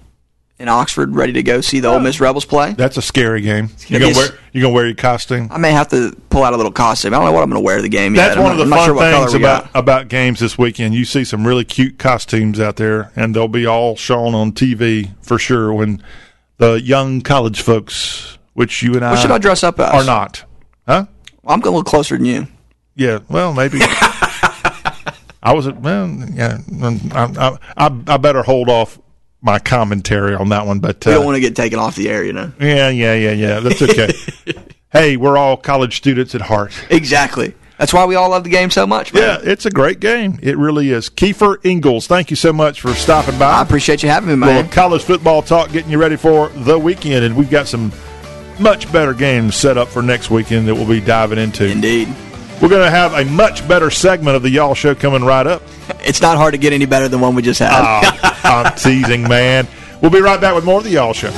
Speaker 2: in Oxford, ready to go see the Ole Miss Rebels play.
Speaker 1: that's a scary game. You
Speaker 2: gonna
Speaker 1: gonna wear you gonna wear your costume?
Speaker 2: I may have to pull out a little costume. I don't know what I'm going to wear to the game yet.
Speaker 1: That's
Speaker 2: I'm
Speaker 1: one
Speaker 2: not,
Speaker 1: of the
Speaker 2: not
Speaker 1: fun
Speaker 2: sure
Speaker 1: things about about games this weekend. You see some really cute costumes out there, and they'll be all shown on TV for sure when the young college folks, which you and I,
Speaker 2: What should I dress up as?
Speaker 1: are not, huh?
Speaker 2: Well, I'm going to look closer than you.
Speaker 1: Yeah, well, maybe. I was well, yeah. I, I, I, better hold off my commentary on that one, but uh,
Speaker 2: don't want to get taken off the air, you know.
Speaker 1: yeah, yeah, yeah, yeah. That's okay. hey, we're all college students at heart.
Speaker 2: Exactly. That's why we all love the game so much. Man.
Speaker 1: Yeah, it's a great game. It really is. Keifer Engles, thank you so much for stopping by.
Speaker 2: I appreciate you having me,
Speaker 1: man. college football talk, getting you ready for the weekend, and we've got some much better games set up for next weekend that we'll be diving into.
Speaker 2: Indeed.
Speaker 1: We're going to have a much better segment of the Y'all Show coming right up.
Speaker 2: It's not hard to get any better than one we just had.
Speaker 1: oh, I'm teasing, man. We'll be right back with more of the Y'all Show.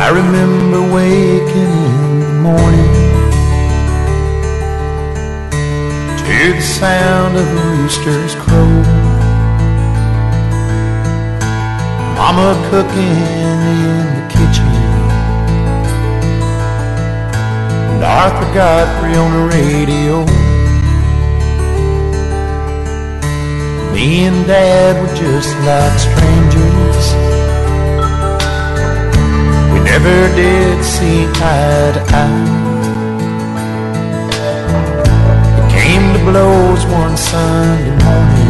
Speaker 3: I remember waking in the morning to the sound of a rooster's crow. Mama cooking in the kitchen, and Arthur Godfrey on the radio. Me and Dad were just like strangers We never did see eye to eye. It came to blows one Sunday morning.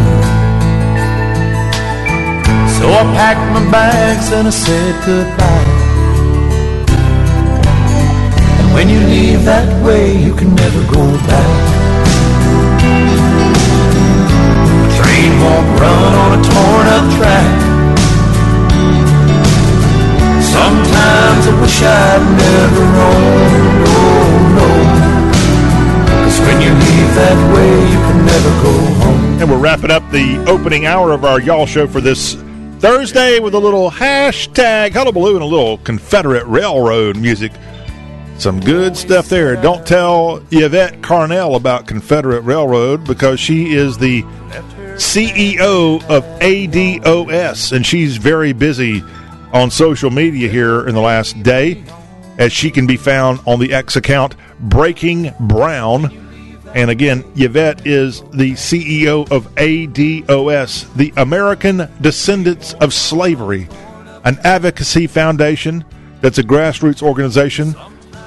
Speaker 3: So I packed my bags and I said goodbye. And when you leave that way, you can never go back. Train won't run on a torn up track. Sometimes I wish I'd never owned, oh no. Cause when you leave that way, you can never go home.
Speaker 1: And we're wrapping up the opening hour of our Y'all Show for this Thursday with a little hashtag hullabaloo and a little Confederate Railroad music. Some good stuff there. Don't tell Yvette Carnell about Confederate Railroad because she is the CEO of ADOS and she's very busy on social media here in the last day, as she can be found on the X account Breaking Brown. And again, Yvette is the CEO of ADOS, the American Descendants of Slavery, an advocacy foundation that's a grassroots organization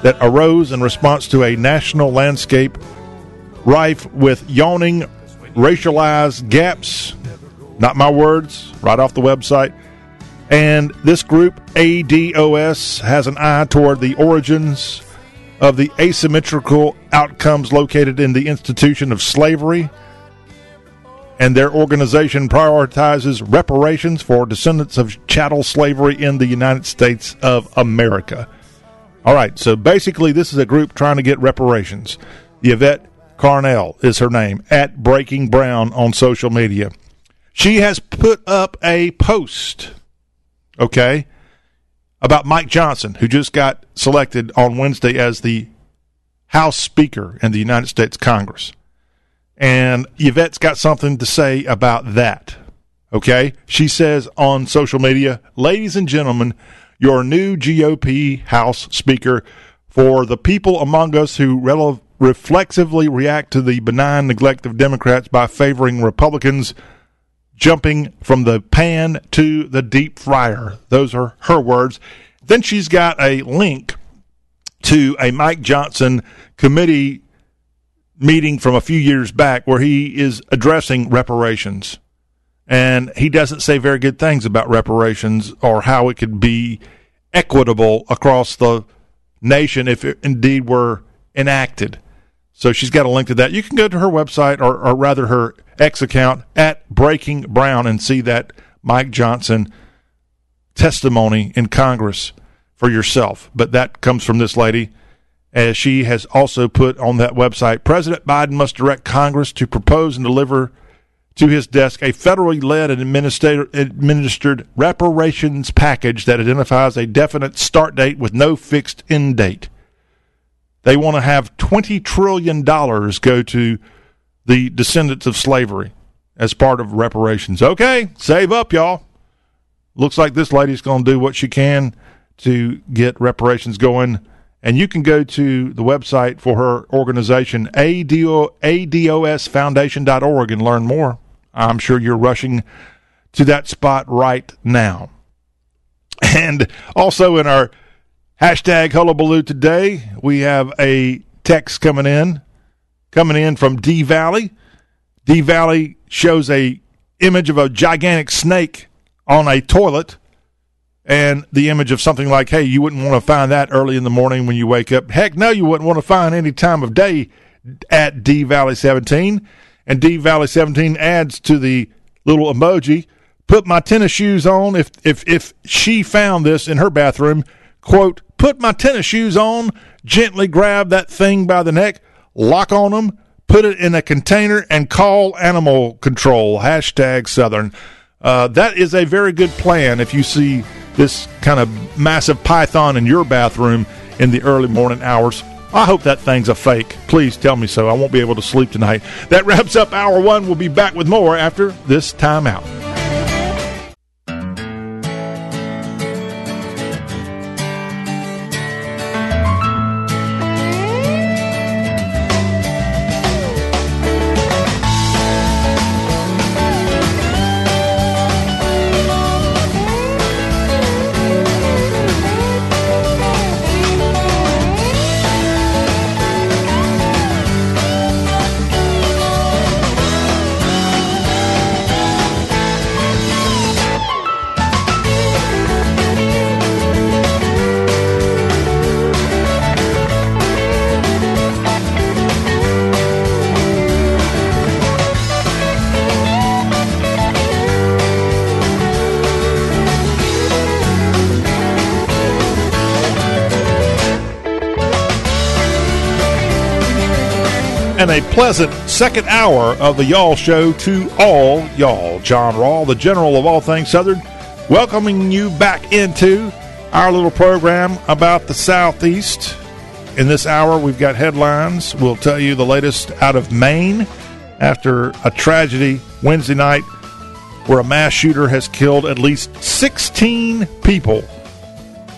Speaker 1: that arose in response to a national landscape rife with yawning racialized gaps. Not my words, right off the website. And this group, ADOS, has an eye toward the origins of the asymmetrical outcomes located in the institution of slavery. And their organization prioritizes reparations for descendants of chattel slavery in the United States of America. All right, so basically, this is a group trying to get reparations. Yvette Carnell is her name, at Breaking Brown on social media. She has put up a post okay, about Mike Johnson, who just got selected on Wednesday as the House Speaker in the United States Congress. And Yvette's got something to say about that. Okay? She says on social media, ladies and gentlemen, your new GOP House Speaker, for the people among us who reflexively react to the benign neglect of Democrats by favoring Republicans jumping from the pan to the deep fryer. Those are her words. Then she's got a link to a Mike Johnson committee meeting from a few years back where he is addressing reparations. And he doesn't say very good things about reparations or how it could be equitable across the nation if it indeed were enacted. So she's got a link to that. You can go to her website or, or rather her X account at Breaking Brown and see that Mike Johnson testimony in Congress for yourself. But that comes from this lady, as she has also put on that website President Biden must direct Congress to propose and deliver to his desk a federally led and administered reparations package that identifies a definite start date with no fixed end date. They want to have $20 trillion go to the descendants of slavery as part of reparations. Okay, save up, y'all. Looks like this lady's going to do what she can to get reparations going. And you can go to the website for her organization, ADO, ADOSfoundation.org, and learn more. I'm sure you're rushing to that spot right now. And also in our hashtag hullabaloo today, we have a text coming in coming in from D Valley. D Valley shows a image of a gigantic snake on a toilet and the image of something like, hey, you wouldn't want to find that early in the morning when you wake up. Heck, no, you wouldn't want to find any time of day at D Valley 17. And D Valley 17 adds to the little emoji, put my tennis shoes on. If, if, if she found this in her bathroom, quote, put my tennis shoes on, gently grab that thing by the neck, lock on them, put it in a container, and call animal control. Hashtag Southern. Uh, that is a very good plan if you see this kind of massive python in your bathroom in the early morning hours. I hope that thing's a fake. Please tell me so. I won't be able to sleep tonight. That wraps up hour one. We'll be back with more after this timeout. And a pleasant second hour of the Y'all Show to all y'all. John Rawl, the general of all things Southern, welcoming you back into our little program about the Southeast. In this hour, we've got headlines. We'll tell you the latest out of Maine after a tragedy Wednesday night where a mass shooter has killed at least 16 people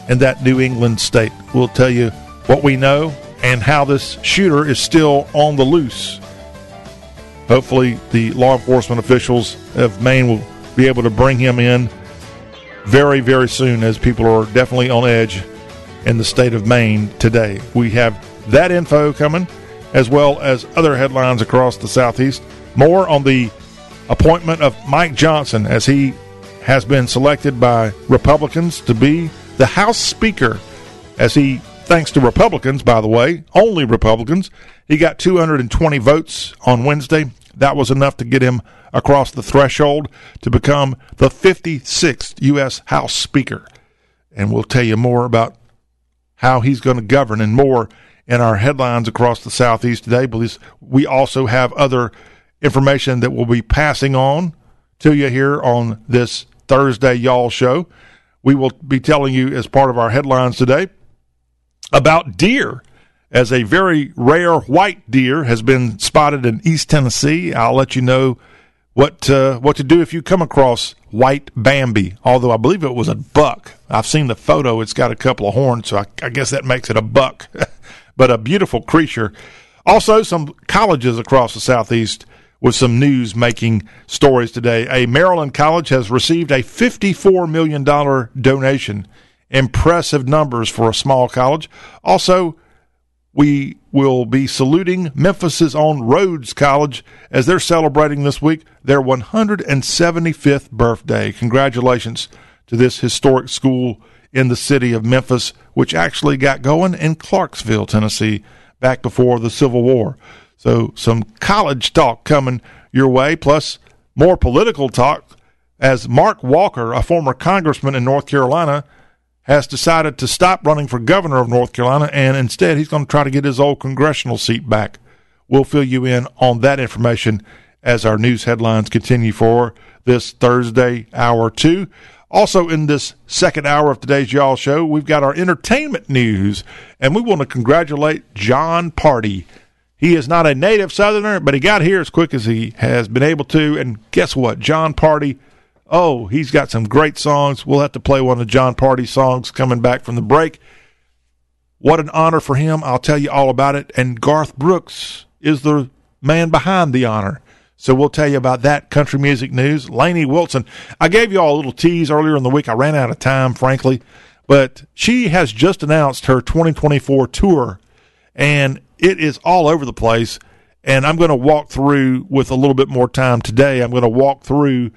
Speaker 1: in that New England state. We'll tell you what we know and how this shooter is still on the loose. Hopefully, the law enforcement officials of Maine will be able to bring him in very, very soon, as people are definitely on edge in the state of Maine today. We have that info coming, as well as other headlines across the Southeast. More on the appointment of Mike Johnson as he has been selected by Republicans to be the House Speaker as he thanks to Republicans, by the way, only Republicans. He got 220 votes on Wednesday. That was enough to get him across the threshold to become the 56th U.S. House Speaker. And we'll tell you more about how he's going to govern and more in our headlines across the Southeast today. But we also have other information that we'll be passing on to you here on this Thursday Y'all show. We will be telling you as part of our headlines today about deer as a very rare white deer has been spotted in East Tennessee. I'll let you know what uh, what to do if you come across white Bambi. Although I believe it was a buck. I've seen the photo; it's got a couple of horns, so I, I guess that makes it a buck. but a beautiful creature. Also, some colleges across the southeast with some news making stories today. A Maryland college has received a $54 million donation Impressive numbers for a small college. Also, we will be saluting Memphis's own Rhodes College as they're celebrating this week their 175th birthday. Congratulations to this historic school in the city of Memphis, which actually got going in Clarksville, Tennessee, back before the Civil War. So, some college talk coming your way, plus more political talk as Mark Walker, a former congressman in North Carolina, has decided to stop running for governor of North Carolina, and instead he's going to try to get his old congressional seat back. We'll fill you in on that information as our news headlines continue for this Thursday, hour two. Also, in this second hour of today's Y'all Show, we've got our entertainment news, and we want to congratulate Jon Pardi. He is not a native Southerner, but he got here as quick as he has been able to. And guess what? Jon Pardi Oh, he's got some great songs. We'll have to play one of Jon Pardi songs coming back from the break. What an honor for him. I'll tell you all about it. And Garth Brooks is the man behind the honor. So we'll tell you about that country music news. Lainey Wilson. I gave you all a little tease earlier in the week. I ran out of time, frankly, but she has just announced her 2024 tour, and it is all over the place. And I'm going to walk through with a little bit more time today. I'm going to walk through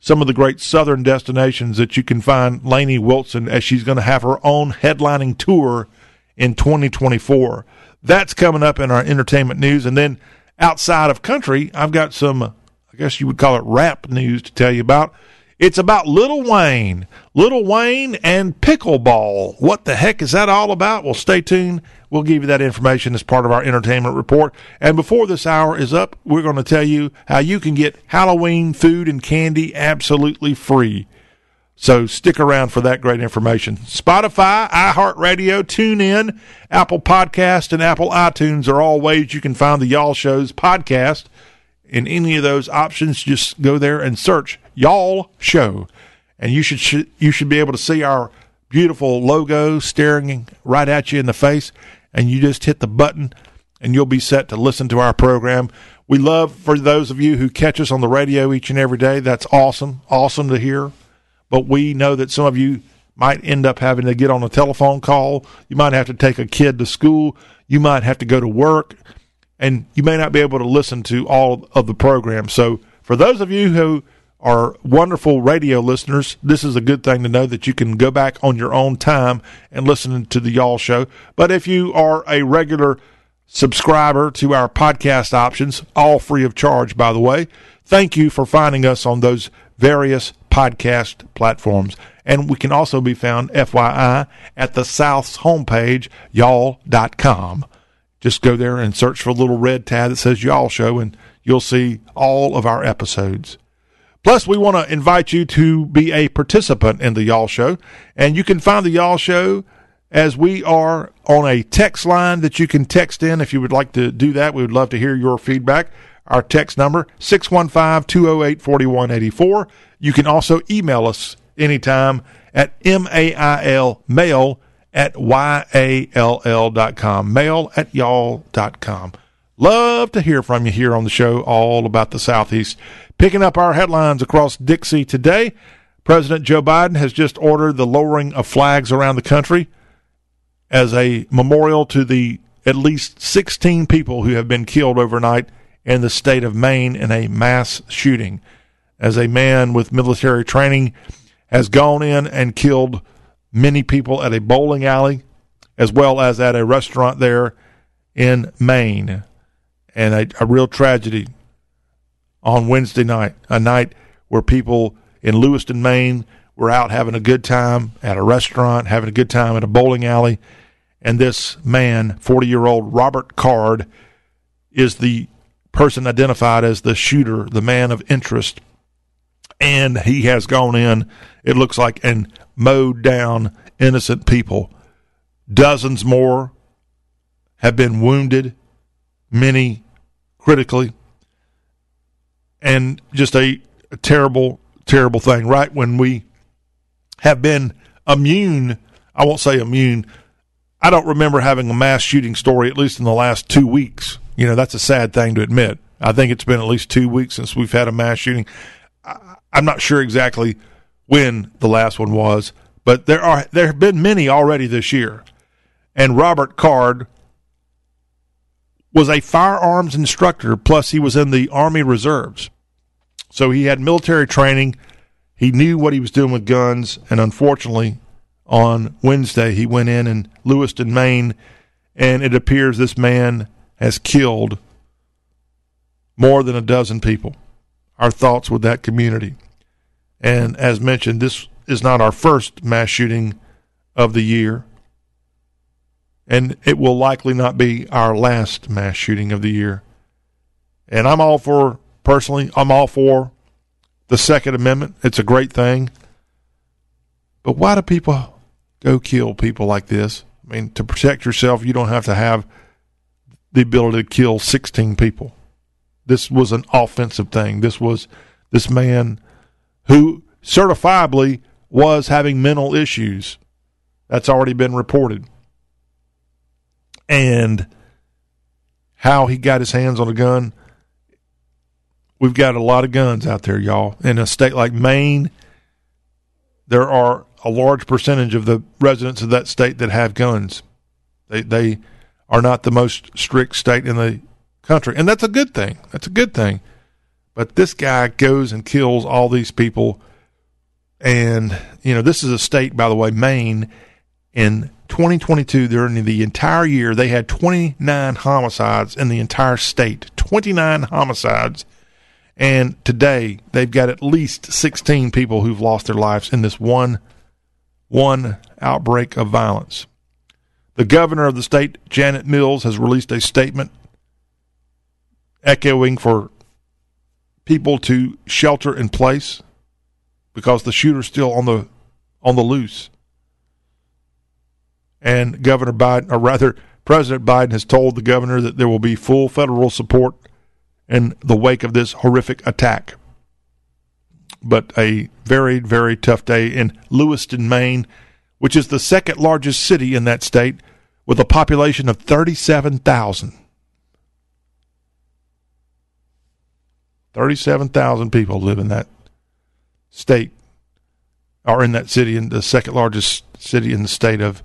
Speaker 1: some of the great southern destinations that you can find Lainey Wilson as she's going to have her own headlining tour in 2024. That's coming up in our entertainment news. And then outside of country, I've got some, I guess you would call it rap news to tell you about. It's about Lil Wayne. Lil Wayne and pickleball. What the heck is that all about? Well, stay tuned. We'll give you that information as part of our entertainment report. And before this hour is up, we're going to tell you how you can get Halloween food and candy absolutely free. So stick around for that great information. Spotify, iHeartRadio, TuneIn, Apple Podcast, and Apple iTunes are all ways you can find the Y'all Shows podcast. In any of those options, just go there and search Y'all Show, and you should, you should be able to see our beautiful logo staring right at you in the face, and you just hit the button, and you'll be set to listen to our program. We love for those of you who catch us on the radio each and every day. That's awesome, awesome to hear. But we know that some of you might end up having to get on a telephone call. You might have to take a kid to school. You might have to go to work and you may not be able to listen to all of the program. So, for those of you who are wonderful radio listeners, this is a good thing to know that you can go back on your own time and listen to the Y'all Show. But if you are a regular subscriber to our podcast options, all free of charge, by the way, thank you for finding us on those various podcast platforms. And we can also be found, FYI, at the South's homepage, y'all.com. Just go there and search for a little red tab that says Y'all Show, and you'll see all of our episodes. Plus, we want to invite you to be a participant in the Y'all Show, and you can find the Y'all Show as we are on a text line that you can text in if you would like to do that. We would love to hear your feedback. Our text number 615-208-4184. You can also email us anytime at M-A-I-L mail at Y-A-L-L.com. Mail at y'all.com. Love to hear from you here on the show all about the Southeast. Picking up our headlines across Dixie today, President Joe Biden has just ordered the lowering of flags around the country as a memorial to the at least 16 people who have been killed overnight in the state of Maine in a mass shooting. As a man with military training has gone in and killed many people at a bowling alley as well as at a restaurant there in Maine. And a, a real tragedy on Wednesday night, a night where people in Lewiston, Maine were out having a good time at a restaurant, having a good time at a bowling alley. And this man, 40 year old Robert Card, is the person identified as the shooter, the man of interest. And he has gone in, it looks like, and mowed down innocent people. Dozens more have been wounded, many critically. And just a, a terrible, terrible thing, right? When we have been immune, I won't say immune, I don't remember having a mass shooting story, at least in the last two weeks. You know, that's a sad thing to admit. I think it's been at least two weeks since we've had a mass shooting. I, I'm not sure exactly when the last one was, but there are there have been many already this year. And Robert Card was a firearms instructor, plus he was in the Army Reserves. So he had military training. He knew what he was doing with guns, and unfortunately, on Wednesday he went in in Lewiston, Maine, and it appears this man has killed more than a dozen people. Our thoughts with that community. And as mentioned, this is not our first mass shooting of the year. And it will likely not be our last mass shooting of the year. And I'm all for, personally, I'm all for the Second Amendment. It's a great thing. But why do people go kill people like this? I mean, to protect yourself, you don't have to have the ability to kill 16 people. This was an offensive thing. This was this man who certifiably was having mental issues. That's already been reported. And how he got his hands on a gun. We've got a lot of guns out there, y'all. In a state like Maine, there are a large percentage of the residents of that state that have guns. They they are not the most strict state in the country, and that's a good thing. That's a good thing. But this guy goes and kills all these people, and you know this is a state, by the way, Maine. In 2022, during the entire year, they had 29 homicides in the entire state. 29 homicides. And today, they've got at least 16 people who've lost their lives in this one one outbreak of violence. The governor of the state, Janet Mills, has released a statement echoing for people to shelter in place because the shooter's still on the on the loose. And Governor Biden, or rather, President Biden has told the governor that there will be full federal support in the wake of this horrific attack. But a very, very tough day in Lewiston, Maine, which is the second largest city in that state with a population of 37,000. 37,000 people live in that state, or in that city, in the second largest city in the state of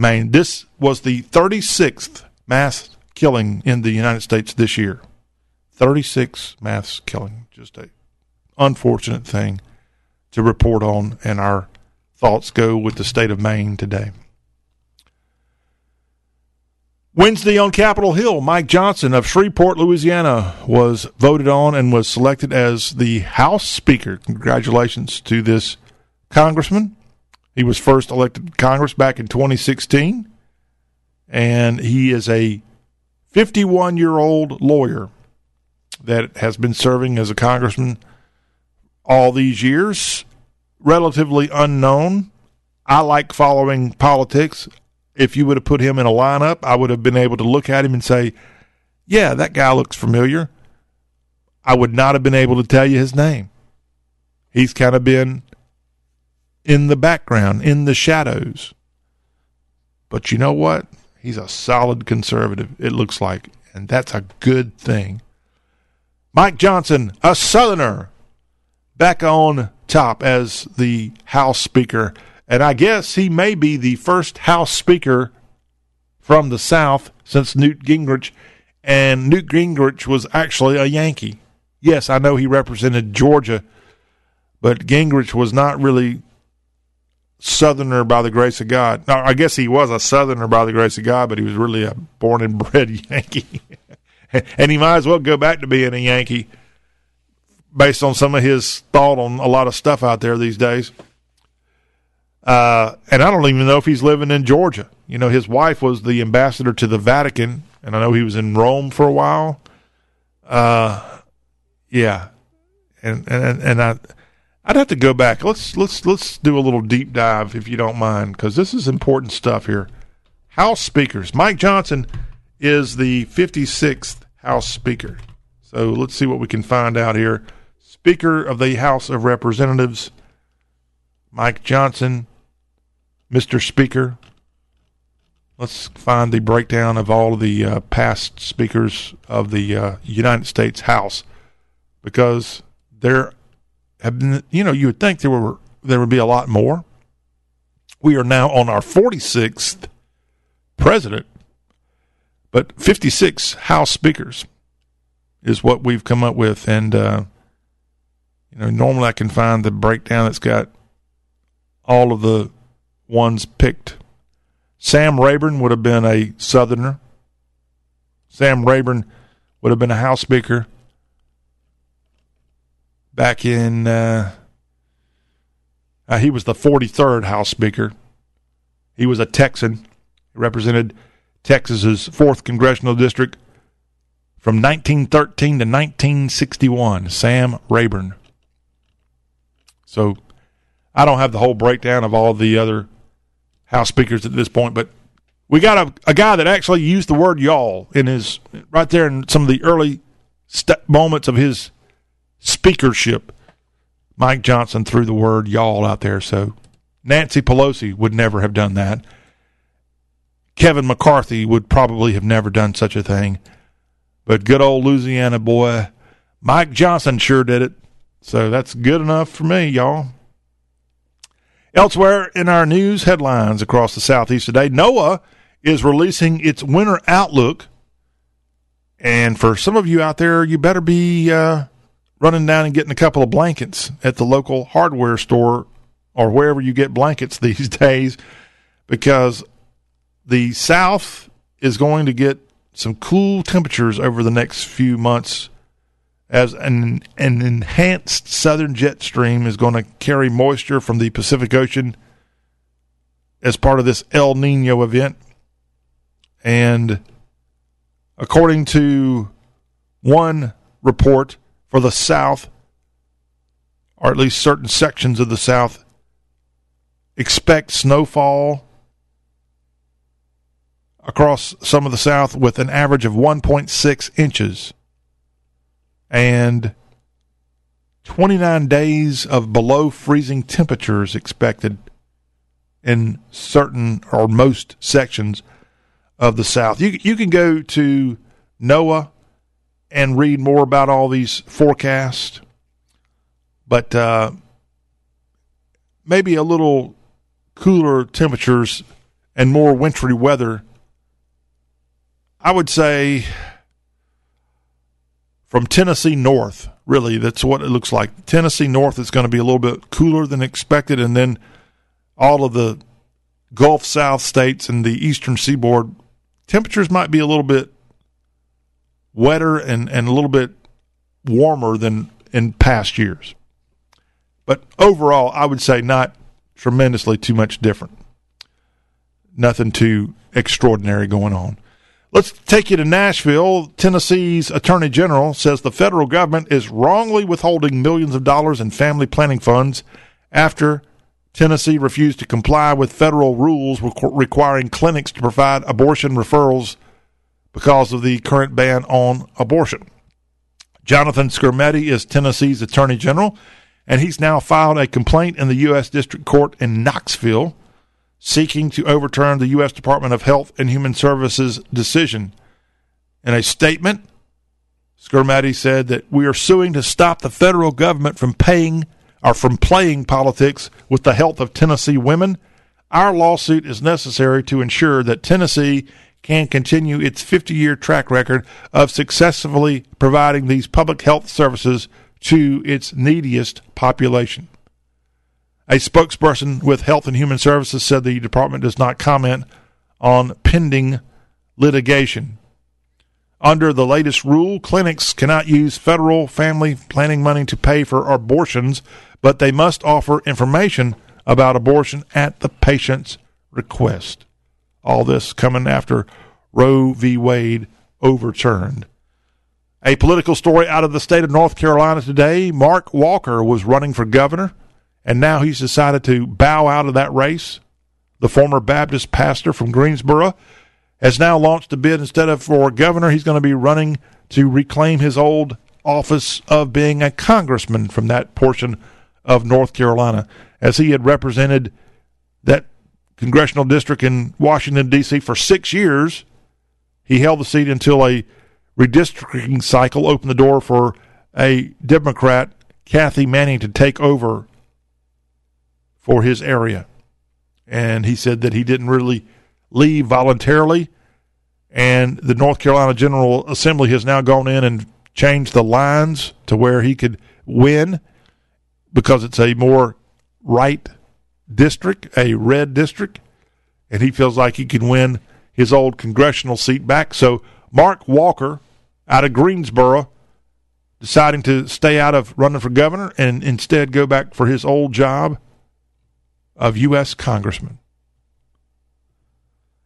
Speaker 1: Maine. This was the 36th mass killing in the United States this year. 36 mass killing. Just a unfortunate thing to report on, and our thoughts go with the state of Maine today. Wednesday on Capitol Hill, Mike Johnson of Shreveport, Louisiana, was voted on and was selected as the House Speaker. Congratulations to this congressman. He was first elected to Congress back in 2016, and he is a 51 year old lawyer that has been serving as a congressman all these years. Relatively unknown. I like following politics. If you would have put him in a lineup, I would have been able to look at him and say, yeah, that guy looks familiar. I would not have been able to tell you his name. He's kind of been in the background, in the shadows. But you know what? He's a solid conservative, it looks like, and that's a good thing. Mike Johnson, a Southerner, back on top as the House Speaker. And I guess he may be the first House Speaker from the South since Newt Gingrich. And Newt Gingrich was actually a Yankee. Yes, I know he represented Georgia, but Gingrich was not really Southerner by the grace of God. I guess he was a Southerner by the grace of God, but he was really a born and bred Yankee. and he might as well go back to being a Yankee based on some of his thought on a lot of stuff out there these days. Uh, and I don't even know if he's living in Georgia. You know, his wife was the ambassador to the Vatican, and I know he was in Rome for a while. Uh, yeah, and and and I, I'd have to go back. Let's let's let's do a little deep dive if you don't mind, because this is important stuff here. House speakers. Mike Johnson is the 56th House Speaker. So let's see what we can find out here. Speaker of the House of Representatives, Mike Johnson, Mr. Speaker. Let's find the breakdown of all of the uh, past speakers of the uh, United States House, because there have been, you know, you would think there were there would be a lot more. We are now on our 46th president but 56 House speakers is what we've come up with. And, uh, you know, normally I can find the breakdown that's got all of the ones picked. Sam Rayburn would have been a Southerner. Sam Rayburn would have been a House Speaker back in. Uh, uh, he was the 43rd House Speaker. He was a Texan. He represented Texas's 4th Congressional District from 1913 to 1961, Sam Rayburn. So I don't have the whole breakdown of all the other House speakers at this point, but we got a, a guy that actually used the word y'all in his right there in some of the early st- moments of his speakership. Mike Johnson threw the word y'all out there, so Nancy Pelosi would never have done that. Kevin McCarthy would probably have never done such a thing. But good old Louisiana boy, Mike Johnson sure did it. So that's good enough for me, y'all. Elsewhere in our news headlines across the southeast today, NOAA is releasing its winter outlook. And for some of you out there, you better be uh, running down and getting a couple of blankets at the local hardware store or wherever you get blankets these days because the South is going to get some cool temperatures over the next few months as an, an enhanced southern jet stream is going to carry moisture from the Pacific Ocean as part of this El Nino event. And according to one report for the South, or at least certain sections of the South, expect snowfall across some of the South with an average of 1.6 inches and 29 days of below freezing temperatures expected in certain or most sections of the South. You you can go to NOAA and read more about all these forecasts, but uh, maybe a little cooler temperatures and more wintry weather. I would say from Tennessee north, really, that's what it looks like. Tennessee north is going to be a little bit cooler than expected, and then all of the Gulf South states and the eastern seaboard, temperatures might be a little bit wetter and, and a little bit warmer than in past years. But overall, I would say not tremendously too much different. Nothing too extraordinary going on. Let's take you to Nashville. Tennessee's Attorney General says the federal government is wrongly withholding millions of dollars in family planning funds after Tennessee refused to comply with federal rules requiring clinics to provide abortion referrals because of the current ban on abortion. Jonathan Skrmetti is Tennessee's Attorney General, and he's now filed a complaint in the U.S. District Court in Knoxville seeking to overturn the U.S. Department of Health and Human Services decision. In a statement, Skrmetti said that we are suing to stop the federal government from paying or from playing politics with the health of Tennessee women. Our lawsuit is necessary to ensure that Tennessee can continue its 50 year track record of successfully providing these public health services to its neediest population. A spokesperson with Health and Human Services said the department does not comment on pending litigation. Under the latest rule, clinics cannot use federal family planning money to pay for abortions, but they must offer information about abortion at the patient's request. All this coming after Roe v. Wade overturned. A political story out of the state of North Carolina today Mark Walker was running for governor and now he's decided to bow out of that race. The former Baptist pastor from Greensboro has now launched a bid instead of for governor, he's going to be running to reclaim his old office of being a congressman from that portion of North Carolina, as he had represented that congressional district in Washington, D.C. for six years. He held the seat until a redistricting cycle opened the door for a Democrat, Kathy Manning, to take over for his area. And he said that he didn't really leave voluntarily. And the North Carolina General Assembly has now gone in and changed the lines to where he could win because it's a more right district, a red district. And he feels like he can win his old congressional seat back. So Mark Walker out of Greensboro deciding to stay out of running for governor and instead go back for his old job of U.S. congressman.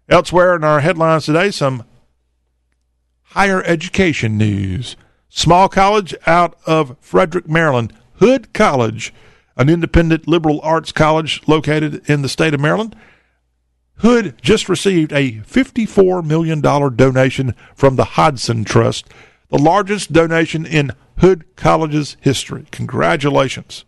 Speaker 1: Elsewhere in our headlines today, some higher education news. Small college out of Frederick, Maryland, Hood College, an independent liberal arts college located in the state of Maryland. Hood just received a $54 million donation from the Hodson Trust, the largest donation in Hood College's history. Congratulations.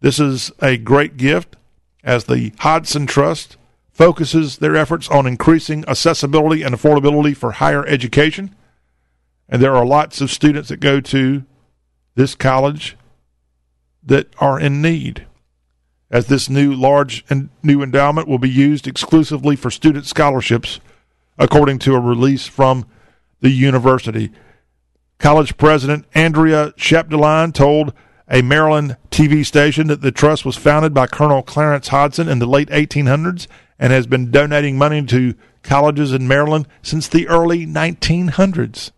Speaker 1: This is a great gift as the Hodson Trust focuses their efforts on increasing accessibility and affordability for higher education. And there are lots of students that go to this college that are in need. As this new large and new endowment will be used exclusively for student scholarships, according to a release from the university. College president Andrea Chapdelaine told a Maryland TV station that the trust was founded by Colonel Clarence Hodson in the late 1800s and has been donating money to colleges in Maryland since the early 1900s.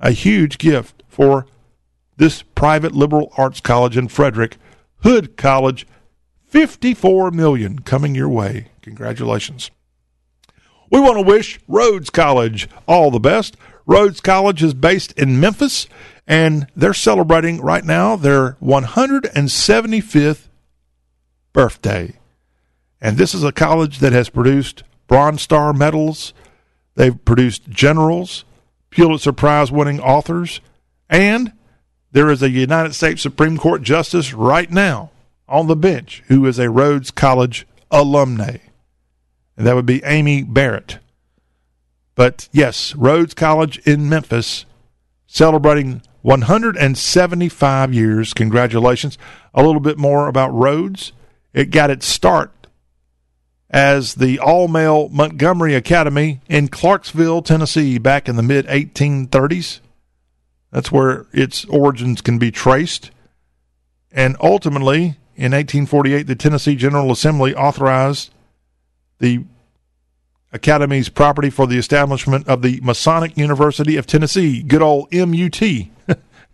Speaker 1: A huge gift for this private liberal arts college in Frederick, Hood College, 54 million coming your way. Congratulations. We want to wish Rhodes College all the best. Rhodes College is based in Memphis, and they're celebrating right now their 175th birthday. And this is a college that has produced Bronze Star medals, they've produced generals, Pulitzer Prize winning authors, and there is a United States Supreme Court justice right now on the bench who is a Rhodes College alumni. And that would be Amy Barrett. But yes, Rhodes College in Memphis celebrating 175 years. Congratulations. A little bit more about Rhodes. It got its start as the all male Montgomery Academy in Clarksville, Tennessee, back in the mid 1830s. That's where its origins can be traced. And ultimately, in 1848, the Tennessee General Assembly authorized the Academy's property for the establishment of the Masonic University of Tennessee. Good old MUT.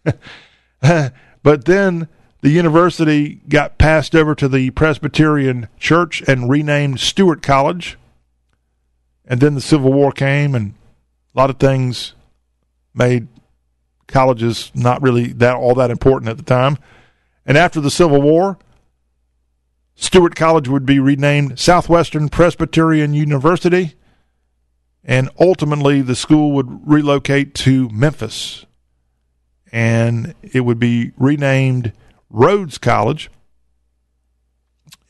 Speaker 1: but then the university got passed over to the Presbyterian Church and renamed Stewart College. And then the Civil War came, and a lot of things made colleges not really that all that important at the time. And after the Civil War, Stewart College would be renamed Southwestern Presbyterian University, and ultimately the school would relocate to Memphis, and it would be renamed Rhodes College,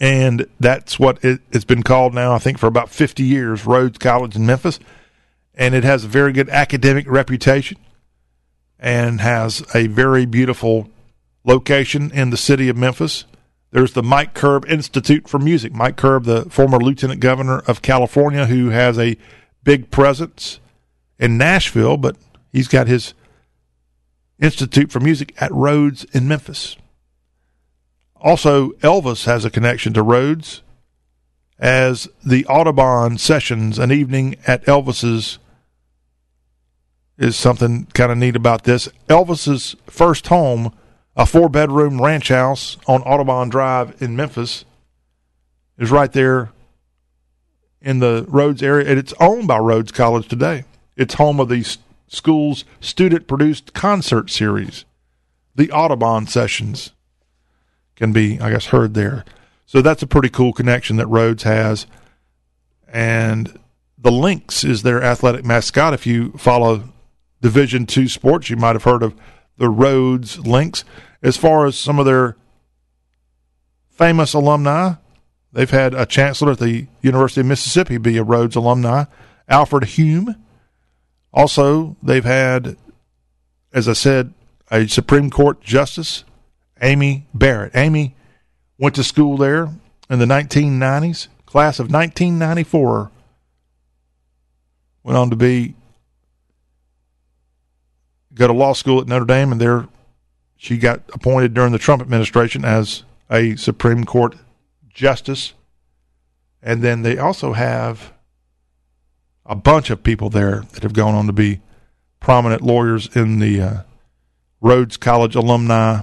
Speaker 1: and that's what it, has been called now. I think for about fifty years, Rhodes College in Memphis, and it has a very good academic reputation, and has a very beautiful location in the city of Memphis. There's the Mike Curb Institute for Music. Mike Curb, the former lieutenant governor of California, who has a big presence in Nashville, but he's got his Institute for Music at Rhodes in Memphis. Also, Elvis has a connection to Rhodes as the Audubon Sessions, an evening at Elvis's, is something kind of neat about this. Elvis's first home, a four bedroom ranch house on Audubon Drive in Memphis, is right there in the Rhodes area, and it's owned by Rhodes College today. It's home of the school's student produced concert series, the Audubon Sessions can be, I guess, heard there. So that's a pretty cool connection that Rhodes has. And the Lynx is their athletic mascot. If you follow Division two sports, you might have heard of the Rhodes Lynx. As far as some of their famous alumni, they've had a chancellor at the University of Mississippi be a Rhodes alumni, Alfred Hume. Also, they've had, as I said, a Supreme Court justice Amy Barrett. Amy went to school there in the 1990s, class of 1994. Went on to be go to law school at Notre Dame, and there she got appointed during the Trump administration as a Supreme Court justice. And then they also have a bunch of people there that have gone on to be prominent lawyers in the uh, Rhodes College alumni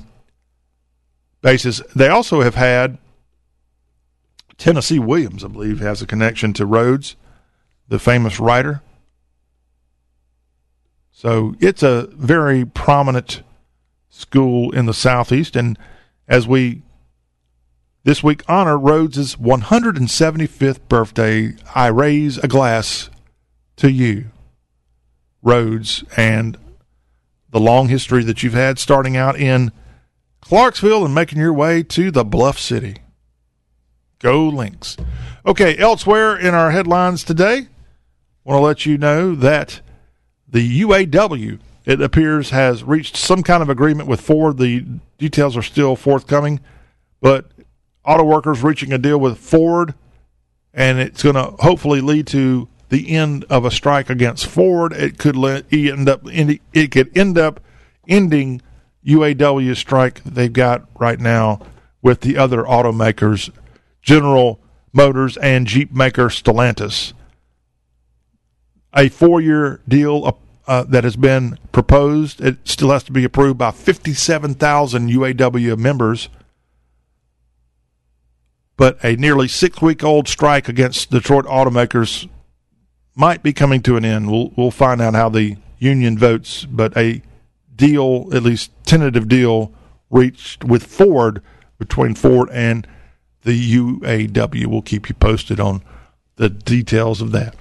Speaker 1: basis. They also have had Tennessee Williams, I believe, has a connection to Rhodes, the famous writer. So it's a very prominent school in the Southeast. And as we this week honor Rhodes' 175th birthday, I raise a glass to you, Rhodes, and the long history that you've had starting out in Clarksville and making your way to the Bluff City. Go Lynx. Okay, elsewhere in our headlines today, want to let you know that the UAW, it appears, has reached some kind of agreement with Ford. The details are still forthcoming, but auto workers reaching a deal with Ford, and it's going to hopefully lead to the end of a strike against Ford. It could end up it could end up ending UAW strike they've got right now with the other automakers, General Motors and Jeep maker Stellantis. A four-year deal uh, uh that has been proposed. It still has to be approved by 57,000 UAW members but a nearly six week old strike against Detroit automakers might be coming to an end. We'll we'll find out how the union votes, but a deal, at least tentative deal, reached with Ford between Ford and the UAW. We'll keep you posted on the details of that.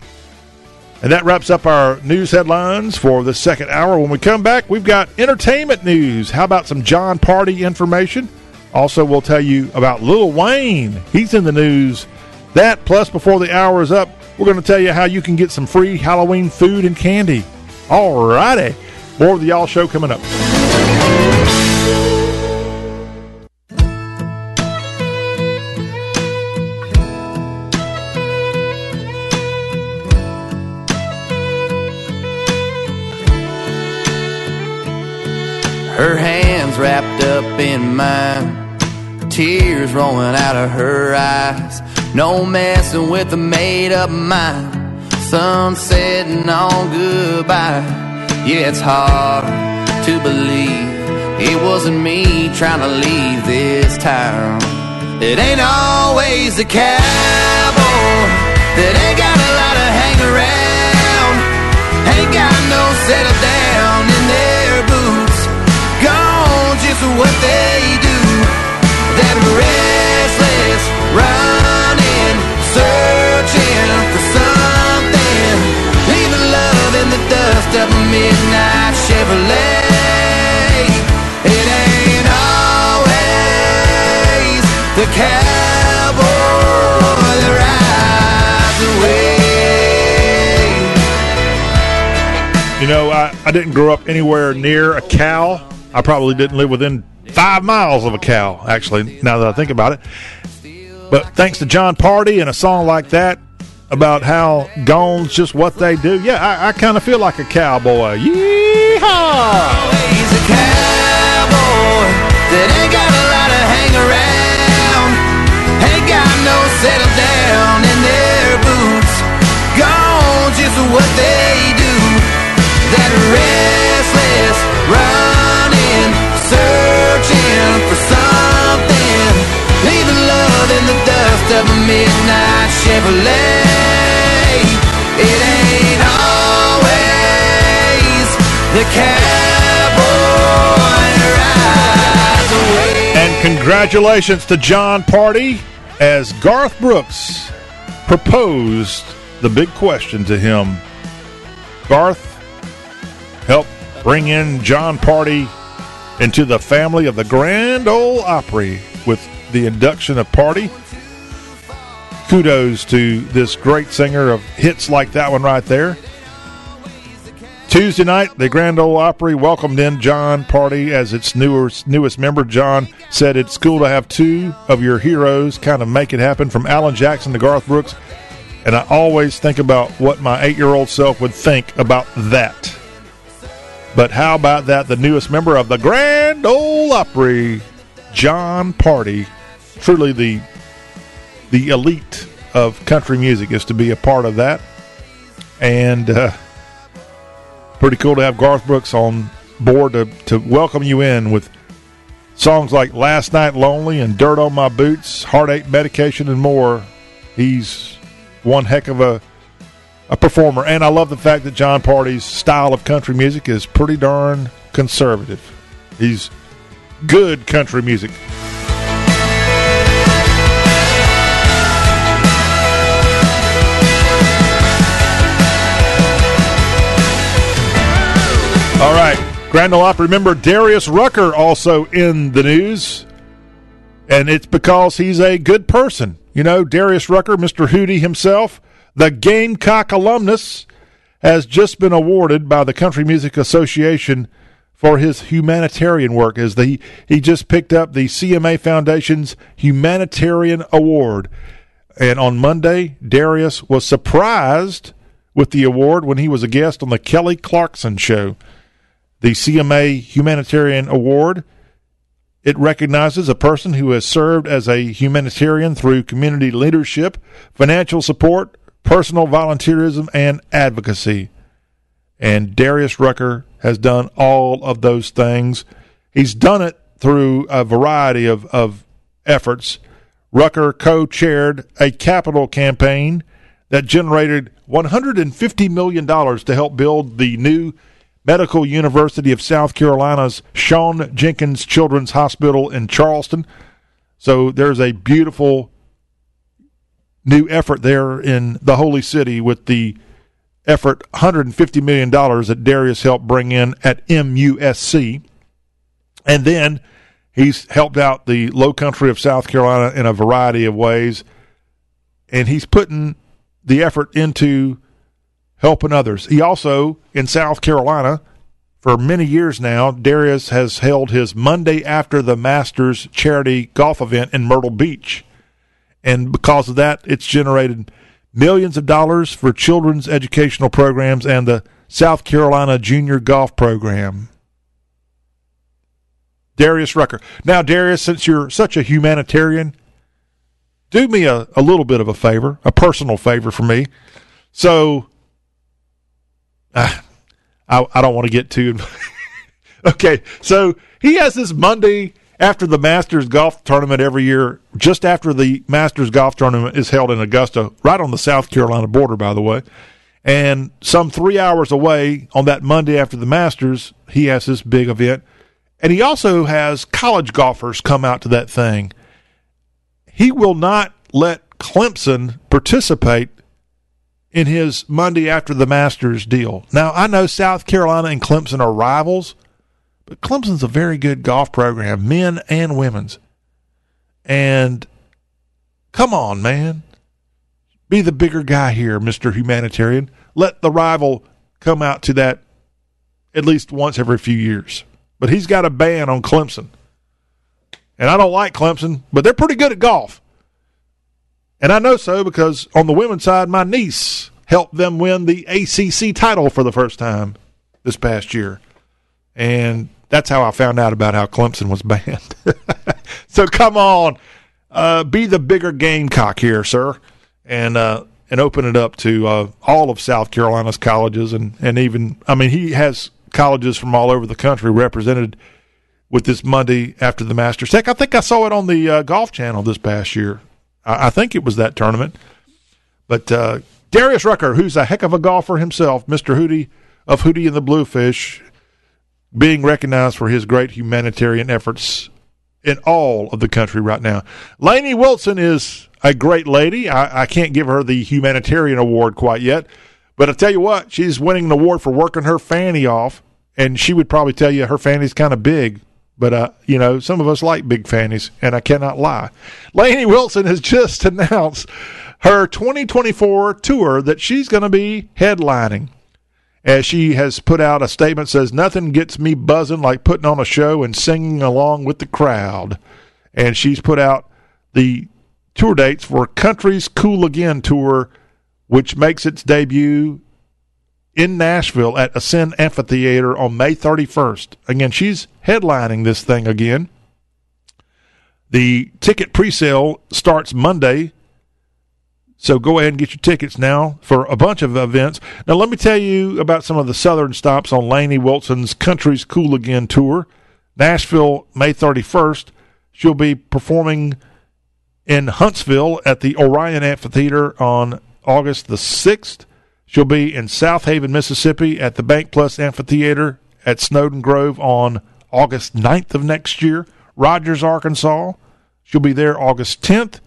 Speaker 1: And that wraps up our news headlines for the second hour. When we come back, we've got entertainment news. How about some Jon Pardi information? Also, we'll tell you about Lil Wayne. He's in the news. That, plus, before the hour is up, we're going to tell you how you can get some free Halloween food and candy. All righty. More of the Y'all Show coming up.
Speaker 3: Her hands wrapped up in mine, tears rolling out of her eyes. No messing with a made up mind. Sun setting on goodbye. Yeah, it's hard to believe it wasn't me trying to leave this town. It ain't always the cowboy that ain't got a lot of hang around. Ain't got no settle down just what they do. That restless running, searching for something. Leaving love in the dust of a midnight Chevrolet. It ain't always the cowboy that rides
Speaker 1: away. You know, I, I didn't grow up anywhere near a cow. I probably didn't live within five miles of a cow, actually, now that I think about it. But thanks to Jon Pardi and a song like that about how gone's just what they do, yeah, I, I kind of feel like a cowboy. Yeehaw!
Speaker 3: A cowboy that ain't got a lot of hang around, ain't got no settle down in their boots. Just what they the dust of a midnight Chevrolet. It ain't always the cowboy rides away.
Speaker 1: And congratulations to Jon Pardi as Garth Brooks proposed the big question to him. Garth helped bring in Jon Pardi into the family of the Grand Ole Opry with the induction of Pardi. Kudos to this great singer of hits like that one right there. Tuesday night, the Grand Ole Opry welcomed in Jon Pardi as its newest newest member. John said it's cool to have two of your heroes kind of make it happen from Alan Jackson to Garth Brooks. And I always think about what my eight year old self would think about that. But how about that? The newest member of the Grand Ole Opry, Jon Pardi, truly the the elite of country music is to be a part of that, and uh, pretty cool to have Garth Brooks on board to to welcome you in with songs like "Last Night Lonely" and "Dirt on My Boots," "Heartache Medication," and more. He's one heck of a a performer, and I love the fact that Jon Pardi's style of country music is pretty darn conservative. He's good country music. All right, Grand Ole Opry. Remember Darius Rucker also in the news, and it's because he's a good person. You know, Darius Rucker, Mr. Hootie himself the Gamecock alumnus has just been awarded by the Country Music Association for his humanitarian work as the he just picked up the CMA Foundation's humanitarian award. And on Monday, Darius was surprised with the award when he was a guest on the Kelly Clarkson Show. The CMA Humanitarian Award it recognizes a person who has served as a humanitarian through community leadership, financial support, personal volunteerism, and advocacy. And Darius Rucker has done all of those things. He's done it through a variety of, of efforts. Rucker co chaired a capital campaign that generated $150 million to help build the new Medical University of South Carolina's Shawn Jenkins Children's Hospital in Charleston. So there's a beautiful new effort there in the Holy City with the effort $150 million that Darius helped bring in at MUSC. And then he's helped out the low country of South Carolina in a variety of ways. And he's putting the effort into helping others. He also, in South Carolina, for many years now, Darius has held his Monday after the Masters charity golf event in Myrtle Beach. And because of that, it's generated millions of dollars for children's educational programs and the South Carolina Junior Golf Program. Darius Rucker. Now, Darius, since you're such a humanitarian, do me a, a little bit of a favor, a personal favor for me. So uh, I, I don't want to get too. okay, so he has this Monday after the Masters golf tournament every year, just after the Masters golf tournament is held in Augusta, right on the South Carolina border, by the way. And some three hours away on that Monday after the Masters, he has this big event. And he also has college golfers come out to that thing. He will not let Clemson participate in his Monday after the Masters deal. Now, I know South Carolina and Clemson are rivals, but Clemson's a very good golf program, men and women's. And come on, man. Be the bigger guy here, Mr. Humanitarian. Let the rival come out to that at least once every few years. But he's got a ban on Clemson. And I don't like Clemson, but they're pretty good at golf. And I know so because on the women's side, my niece helped them win the ACC title for the first time this past year. And that's how I found out about how Clemson was banned. so come on, uh, be the bigger gamecock here, sir, and uh, and open it up to uh, all of South Carolina's colleges, and and even I mean he has colleges from all over the country represented with this Monday after the Masters. Heck, I think I saw it on the uh, Golf Channel this past year. I, I think it was that tournament. But uh, Darius Rucker, who's a heck of a golfer himself, Mr. Hootie of Hootie and the Blowfish, being recognized for his great humanitarian efforts in all of the country right now. Lainey Wilson is a great lady. I, I can't give her the humanitarian award quite yet, but I tell you what, she's winning an award for working her fanny off, and she would probably tell you her fanny's kind of big but, uh, you know, some of us like big fannies, and I cannot lie. Lainey Wilson has just announced her 2024 tour that she's going to be headlining. As she has put out a statement says, Nothing gets me buzzing like putting on a show and singing along with the crowd. And she's put out the tour dates for Country's Cool Again tour, which makes its debut in Nashville at Ascend Amphitheater on May 31st. Again, she's headlining this thing again. The ticket presale starts Monday. So go ahead and get your tickets now for a bunch of events. Now, let me tell you about some of the southern stops on Lainey Wilson's Country's Cool Again tour. Nashville, May 31st. She'll be performing in Huntsville at the Orion Amphitheater on August the 6th. She'll be in Southaven, Mississippi at the BankPlus Amphitheater at Snowden Grove on August 9th of next year. Rogers, Arkansas. She'll be there August 10th.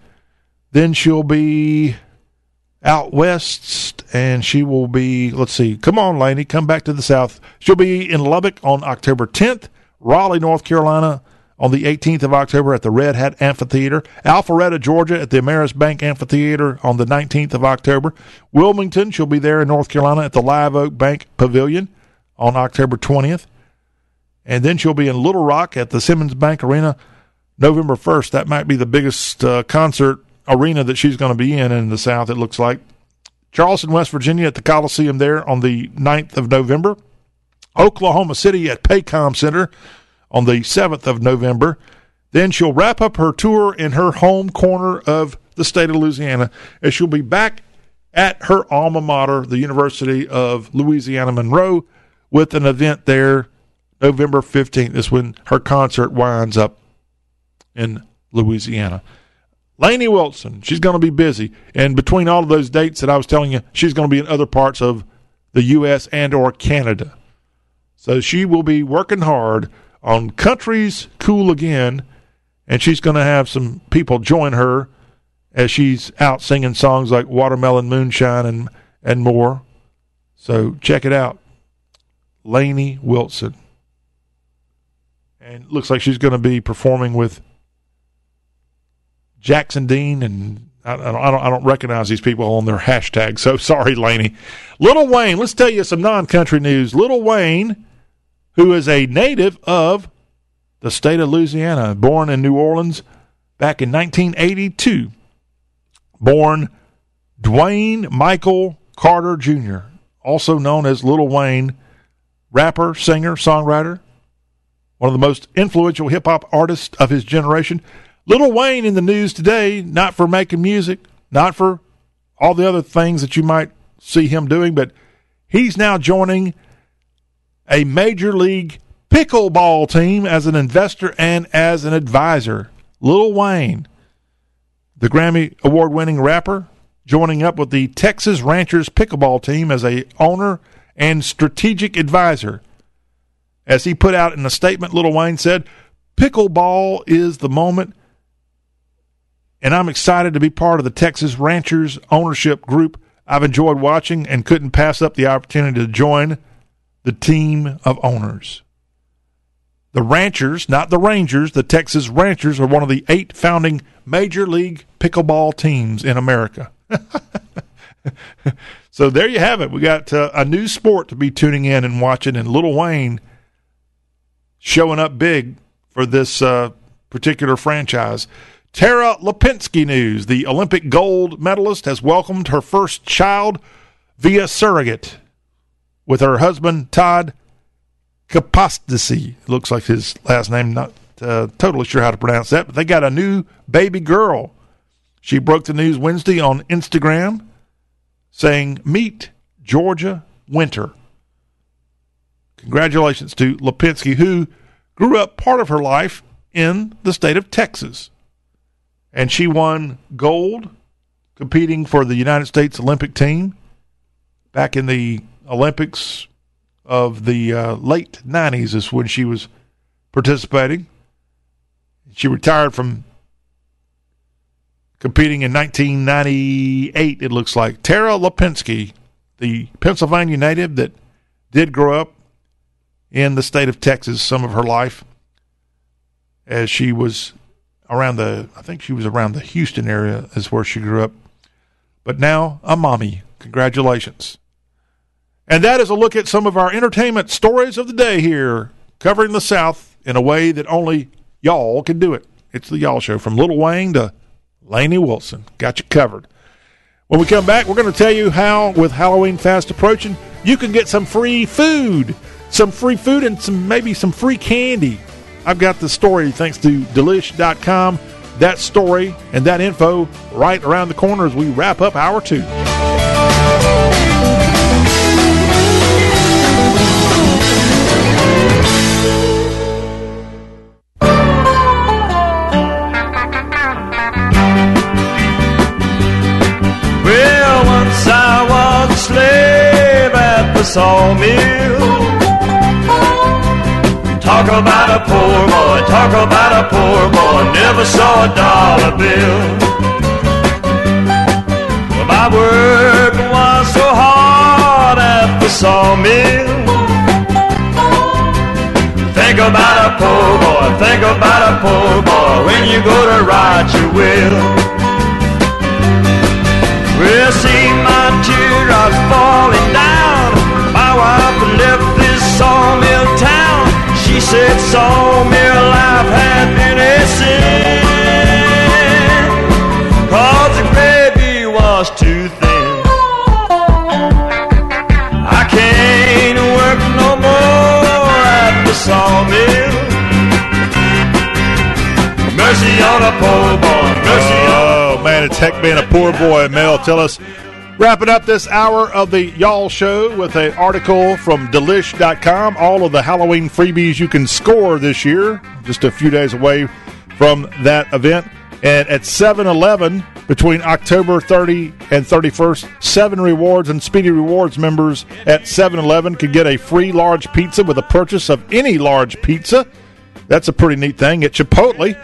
Speaker 1: Then she'll be out west and she will be, let's see, come on, Lainey, come back to the south. She'll be in Lubbock on October 10th, Raleigh, North Carolina on the 18th of October at the Red Hat Amphitheater, Alpharetta, Georgia at the Ameris Bank Amphitheater on the 19th of October, Wilmington, she'll be there in North Carolina at the Live Oak Bank Pavilion on October 20th, and then she'll be in Little Rock at the Simmons Bank Arena November 1st. That might be the biggest uh, concert arena that she's going to be in in the South, it looks like. Charleston, West Virginia at the Coliseum there on the 9th of November. Oklahoma City at Paycom Center on the 7th of November. Then she'll wrap up her tour in her home corner of the state of Louisiana as she'll be back at her alma mater, the University of Louisiana Monroe, with an event there November 15th is when her concert winds up in Louisiana. Lainey Wilson, she's going to be busy. And between all of those dates that I was telling you, she's going to be in other parts of the U.S. and or Canada. So she will be working hard on Country's Cool Again, and she's going to have some people join her as she's out singing songs like Watermelon Moonshine and, and more. So check it out. Lainey Wilson. And looks like she's going to be performing with Jackson Dean and I, I, don't, I don't recognize these people on their hashtag. So sorry, Lainey. Lil Wayne, let's tell you some non country news. Lil Wayne, who is a native of the state of Louisiana, born in New Orleans back in 1982, born Dwayne Michael Carter Jr., also known as Lil Wayne, rapper, singer, songwriter, one of the most influential hip hop artists of his generation. Lil Wayne in the news today, not for making music, not for all the other things that you might see him doing, but he's now joining a major league pickleball team as an investor and as an advisor. Lil Wayne, the Grammy award winning rapper, joining up with the Texas Ranchers pickleball team as a owner and strategic advisor. As he put out in a statement, Lil Wayne said, Pickleball is the moment and I'm excited to be part of the Texas Ranchers ownership group. I've enjoyed watching and couldn't pass up the opportunity to join the team of owners. The Ranchers, not the Rangers, the Texas Ranchers are one of the eight founding Major League Pickleball teams in America. so there you have it. We got uh, a new sport to be tuning in and watching, and Lil Wayne showing up big for this uh, particular franchise. Tara Lipinski news. The Olympic gold medalist has welcomed her first child via surrogate with her husband, Todd Kapostasy. Looks like his last name, not uh, totally sure how to pronounce that, but they got a new baby girl. She broke the news Wednesday on Instagram saying, Meet Georgia Winter. Congratulations to Lipinski, who grew up part of her life in the state of Texas and she won gold competing for the United States Olympic team back in the Olympics of the uh, late 90s is when she was participating. She retired from competing in 1998, it looks like. Tara Lipinski, the Pennsylvania native that did grow up in the state of Texas some of her life as she was around the, I think she was around the Houston area, is where she grew up. But now a mommy. Congratulations. And that is a look at some of our entertainment stories of the day here, covering the South in a way that only y'all can do it. It's the Y'all Show from Lil Wayne to Lainey Wilson. Got you covered. When we come back, we're going to tell you how, with Halloween fast approaching, you can get some free food, some free food, and some maybe some free candy I've got the story thanks to delish.com. That story and that info right around the corner as we wrap up hour two.
Speaker 4: Sawmill. Talk about a poor boy, talk about a poor boy, never saw a dollar bill. Well, my work was so hard at the sawmill. Think about a poor boy, think about a poor boy when you go to ride your will. Well, see my teardrops falling down wife left this sawmill town. She said sawmill life had been a sin. Cause the baby was too thin. I can't work no more at the sawmill. Mercy on a poor boy, mercy on
Speaker 1: Oh man, it's heck being a poor boy, Mel. Tell us Wrapping up this hour of the Y'all Show with an article from Delish.com. All of the Halloween freebies you can score this year, just a few days away from that event. And at 7 Eleven, between October 30 and 31st, 7 Rewards and Speedy Rewards members at 7 Eleven could get a free large pizza with a purchase of any large pizza. That's a pretty neat thing. At Chipotle,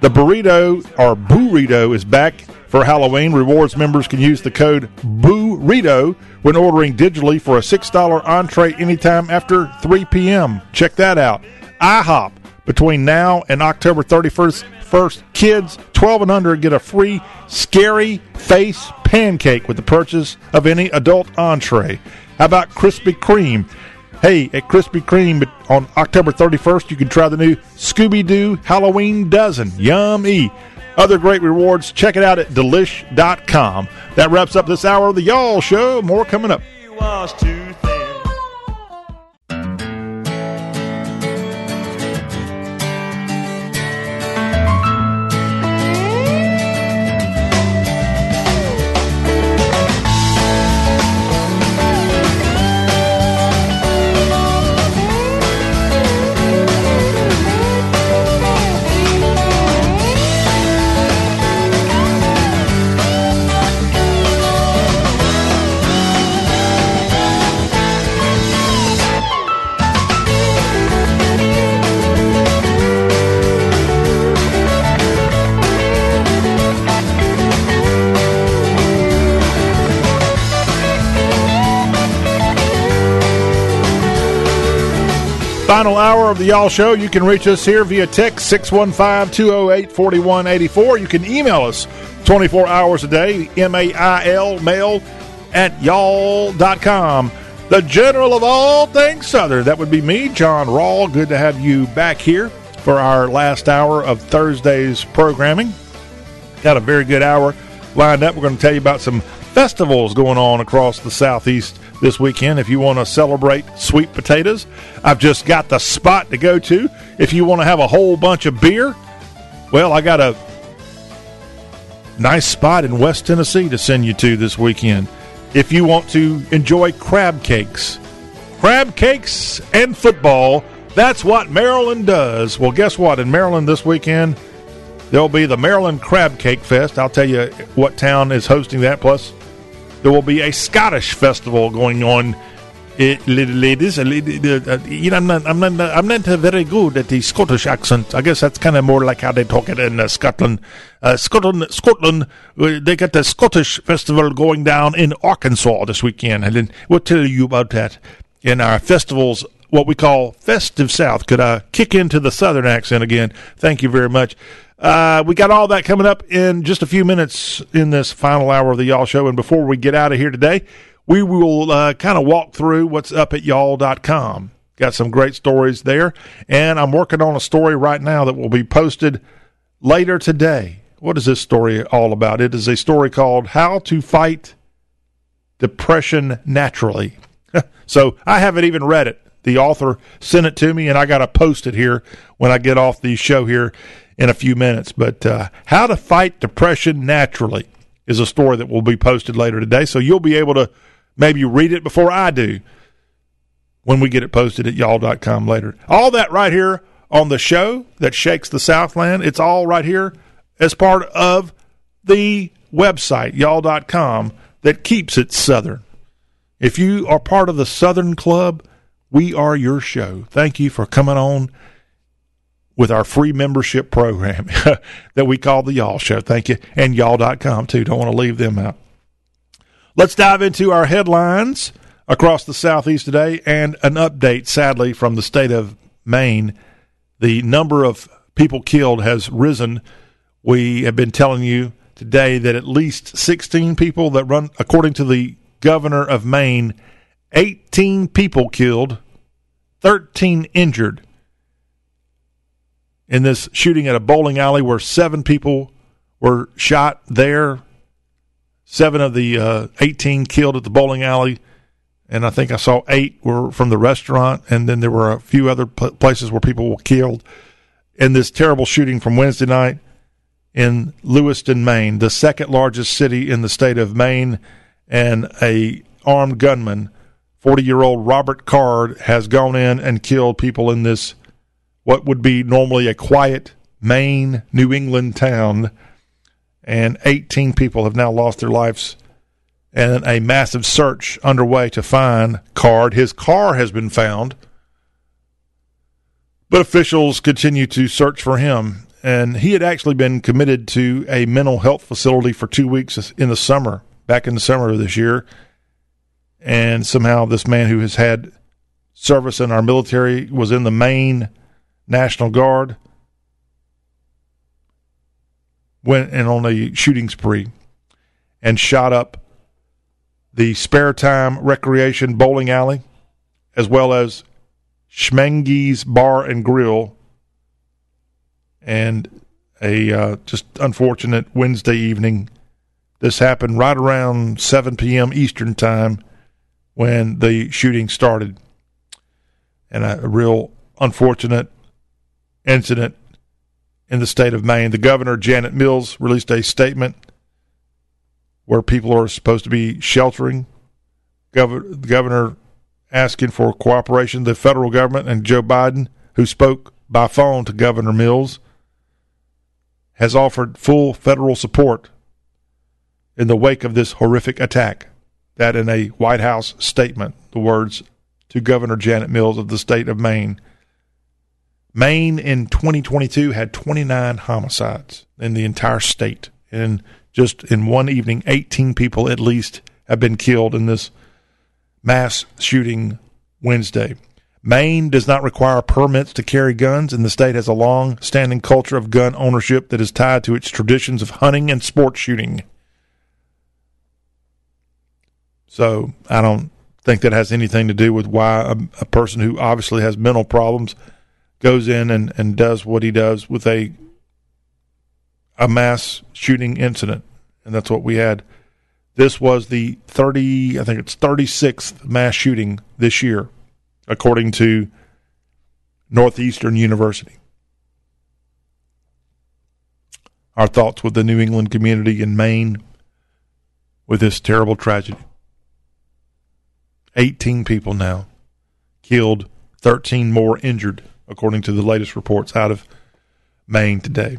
Speaker 1: the burrito or burrito is back for Halloween. Rewards members can use the code burrito when ordering digitally for a $6 entree anytime after 3 p.m. Check that out. IHOP between now and October 31st. First, kids 12 and under get a free scary face pancake with the purchase of any adult entree. How about Krispy Kreme? Hey, at Krispy Kreme on October 31st, you can try the new Scooby Doo Halloween Dozen. Yummy. Other great rewards. Check it out at delish.com. That wraps up this hour of the Y'all Show. More coming up. Final hour of the Y'all Show. You can reach us here via text 615 208 4184. You can email us 24 hours a day, M A I L, mail at y'all.com. The general of all things Southern. That would be me, John Rawl. Good to have you back here for our last hour of Thursday's programming. Got a very good hour lined up. We're going to tell you about some festivals going on across the Southeast this weekend. If you want to celebrate sweet potatoes, I've just got the spot to go to. If you want to have a whole bunch of beer, well, I got a nice spot in West Tennessee to send you to this weekend. If you want to enjoy crab cakes, crab cakes and football, that's what Maryland does. Well, guess what? In Maryland this weekend, there'll be the Maryland Crab Cake Fest. I'll tell you what town is hosting that. Plus, there will be a Scottish festival going on. It, ladies, uh, you know, I'm not, I'm not, I'm not very good at the Scottish accent. I guess that's kind of more like how they talk it in uh, Scotland. Uh, Scotland, Scotland, uh, they got the Scottish festival going down in Arkansas this weekend, and then we'll tell you about that in our festivals. What we call festive South. Could I kick into the Southern accent again? Thank you very much. Uh, we got all that coming up in just a few minutes in this final hour of the Y'all Show. And before we get out of here today, we will uh, kind of walk through what's up at y'all.com. Got some great stories there. And I'm working on a story right now that will be posted later today. What is this story all about? It is a story called How to Fight Depression Naturally. so I haven't even read it. The author sent it to me, and I got to post it here when I get off the show here in a few minutes. But uh, how to fight depression naturally is a story that will be posted later today. So you'll be able to maybe read it before I do when we get it posted at y'all.com later. All that right here on the show that shakes the Southland, it's all right here as part of the website, y'all.com, that keeps it Southern. If you are part of the Southern Club, we are your show. Thank you for coming on with our free membership program that we call the Y'all Show. Thank you. And y'all.com too. Don't want to leave them out. Let's dive into our headlines across the Southeast today and an update, sadly, from the state of Maine. The number of people killed has risen. We have been telling you today that at least 16 people that run, according to the governor of Maine, 18 people killed, 13 injured in this shooting at a bowling alley where seven people were shot there. Seven of the uh, 18 killed at the bowling alley. And I think I saw eight were from the restaurant. And then there were a few other places where people were killed in this terrible shooting from Wednesday night in Lewiston, Maine, the second largest city in the state of Maine, and a armed gunman, 40-year-old Robert Card, has gone in and killed people in this what would be normally a quiet Maine, New England town, and 18 people have now lost their lives and a massive search underway to find Card. His car has been found, but officials continue to search for him. And he had actually been committed to a mental health facility for two weeks in the summer, back in the summer of this year. And somehow, this man who has had service in our military was in the Maine National Guard, went in on a shooting spree and shot up the Spare Time Recreation Bowling Alley, as well as Schemengees Bar and Grill, and a uh, just unfortunate Wednesday evening. This happened right around 7 p.m. Eastern Time when the shooting started. And a, real unfortunate incident in the state of Maine. The governor, Janet Mills, released a statement where people are supposed to be sheltering. Gov- governor asking for cooperation. The federal government and Joe Biden, who spoke by phone to Governor Mills, has offered full federal support in the wake of this horrific attack. That in a White House statement, the words to Governor Janet Mills of the state of Maine. Maine in 2022 had 29 homicides in the entire state. And just in one evening, 18 people at least have been killed in this mass shooting Wednesday. Maine does not require permits to carry guns, and the state has a long standing culture of gun ownership that is tied to its traditions of hunting and sport shooting. So I don't think that has anything to do with why a, a person who obviously has mental problems goes in and, and does what he does with a a mass shooting incident, and that's what we had. This was the 30, I think it's 36th mass shooting this year, according to Northeastern University. Our thoughts with the New England community in Maine with this terrible tragedy. 18 people now killed, 13 more injured, according to the latest reports out of Maine today.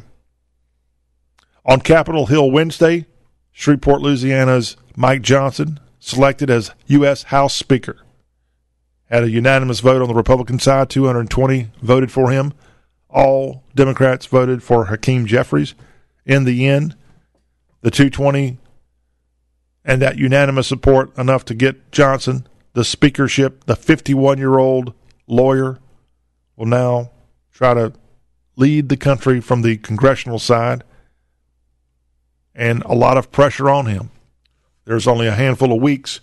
Speaker 1: On Capitol Hill Wednesday, Shreveport, Louisiana's Mike Johnson, selected as U.S. House Speaker. Had a unanimous vote on the Republican side, 220 voted for him. All Democrats voted for Hakeem Jeffries. In the end, the 220 and that unanimous support enough to get Johnson the speakership. The 51 year old lawyer will now try to lead the country from the congressional side and a lot of pressure on him. There's only a handful of weeks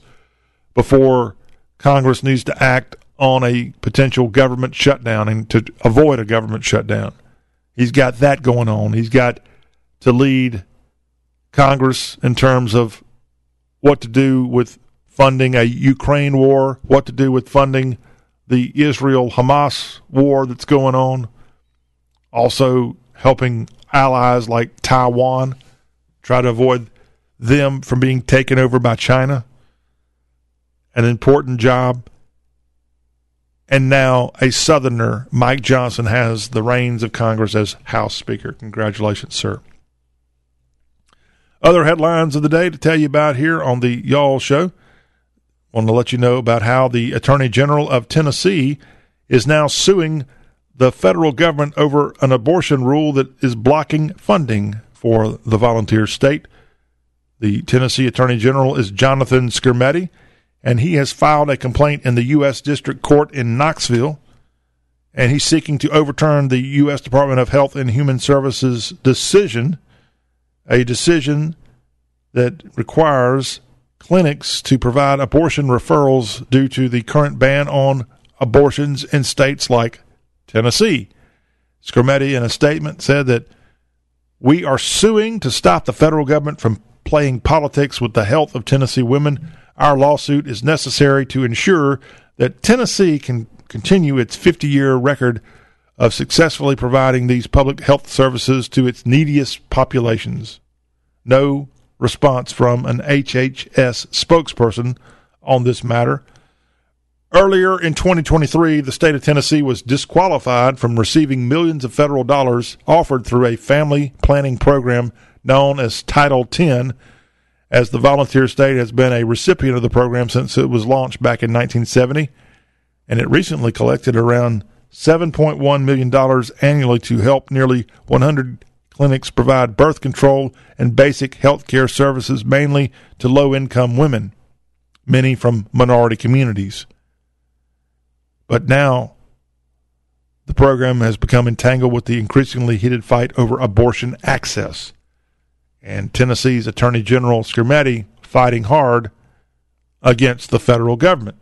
Speaker 1: before Congress needs to act on a potential government shutdown and to avoid a government shutdown. He's got that going on. He's got to lead Congress in terms of what to do with funding a Ukraine war, what to do with funding the Israel Hamas war that's going on, also helping allies like Taiwan try to avoid them from being taken over by China. An important job. And now a Southerner, Mike Johnson, has the reins of Congress as House Speaker. Congratulations, sir. Other headlines of the day to tell you about here on the Y'all Show. Want to let you know about how the Attorney General of Tennessee is now suing the federal government over an abortion rule that is blocking funding for the volunteer state. The Tennessee Attorney General is Jonathan Skrmetti, and he has filed a complaint in the U.S. District Court in Knoxville, and he's seeking to overturn the U.S. Department of Health and Human Services decision, a decision that requires clinics to provide abortion referrals due to the current ban on abortions in states like Tennessee. Skrmetti, in a statement, said that we are suing to stop the federal government from playing politics with the health of Tennessee women. Our lawsuit is necessary to ensure that Tennessee can continue its 50 year record of successfully providing these public health services to its neediest populations. No response from an HHS spokesperson on this matter. Earlier in 2023, the state of Tennessee was disqualified from receiving millions of federal dollars offered through a family planning program known as Title 10, as the volunteer state has been a recipient of the program since it was launched back in 1970, and it recently collected around $7.1 million annually to help nearly 100 clinics provide birth control and basic health care services mainly to low income women, many from minority communities. But now the program has become entangled with the increasingly heated fight over abortion access. And Tennessee's Attorney General Skrmetti fighting hard against the federal government.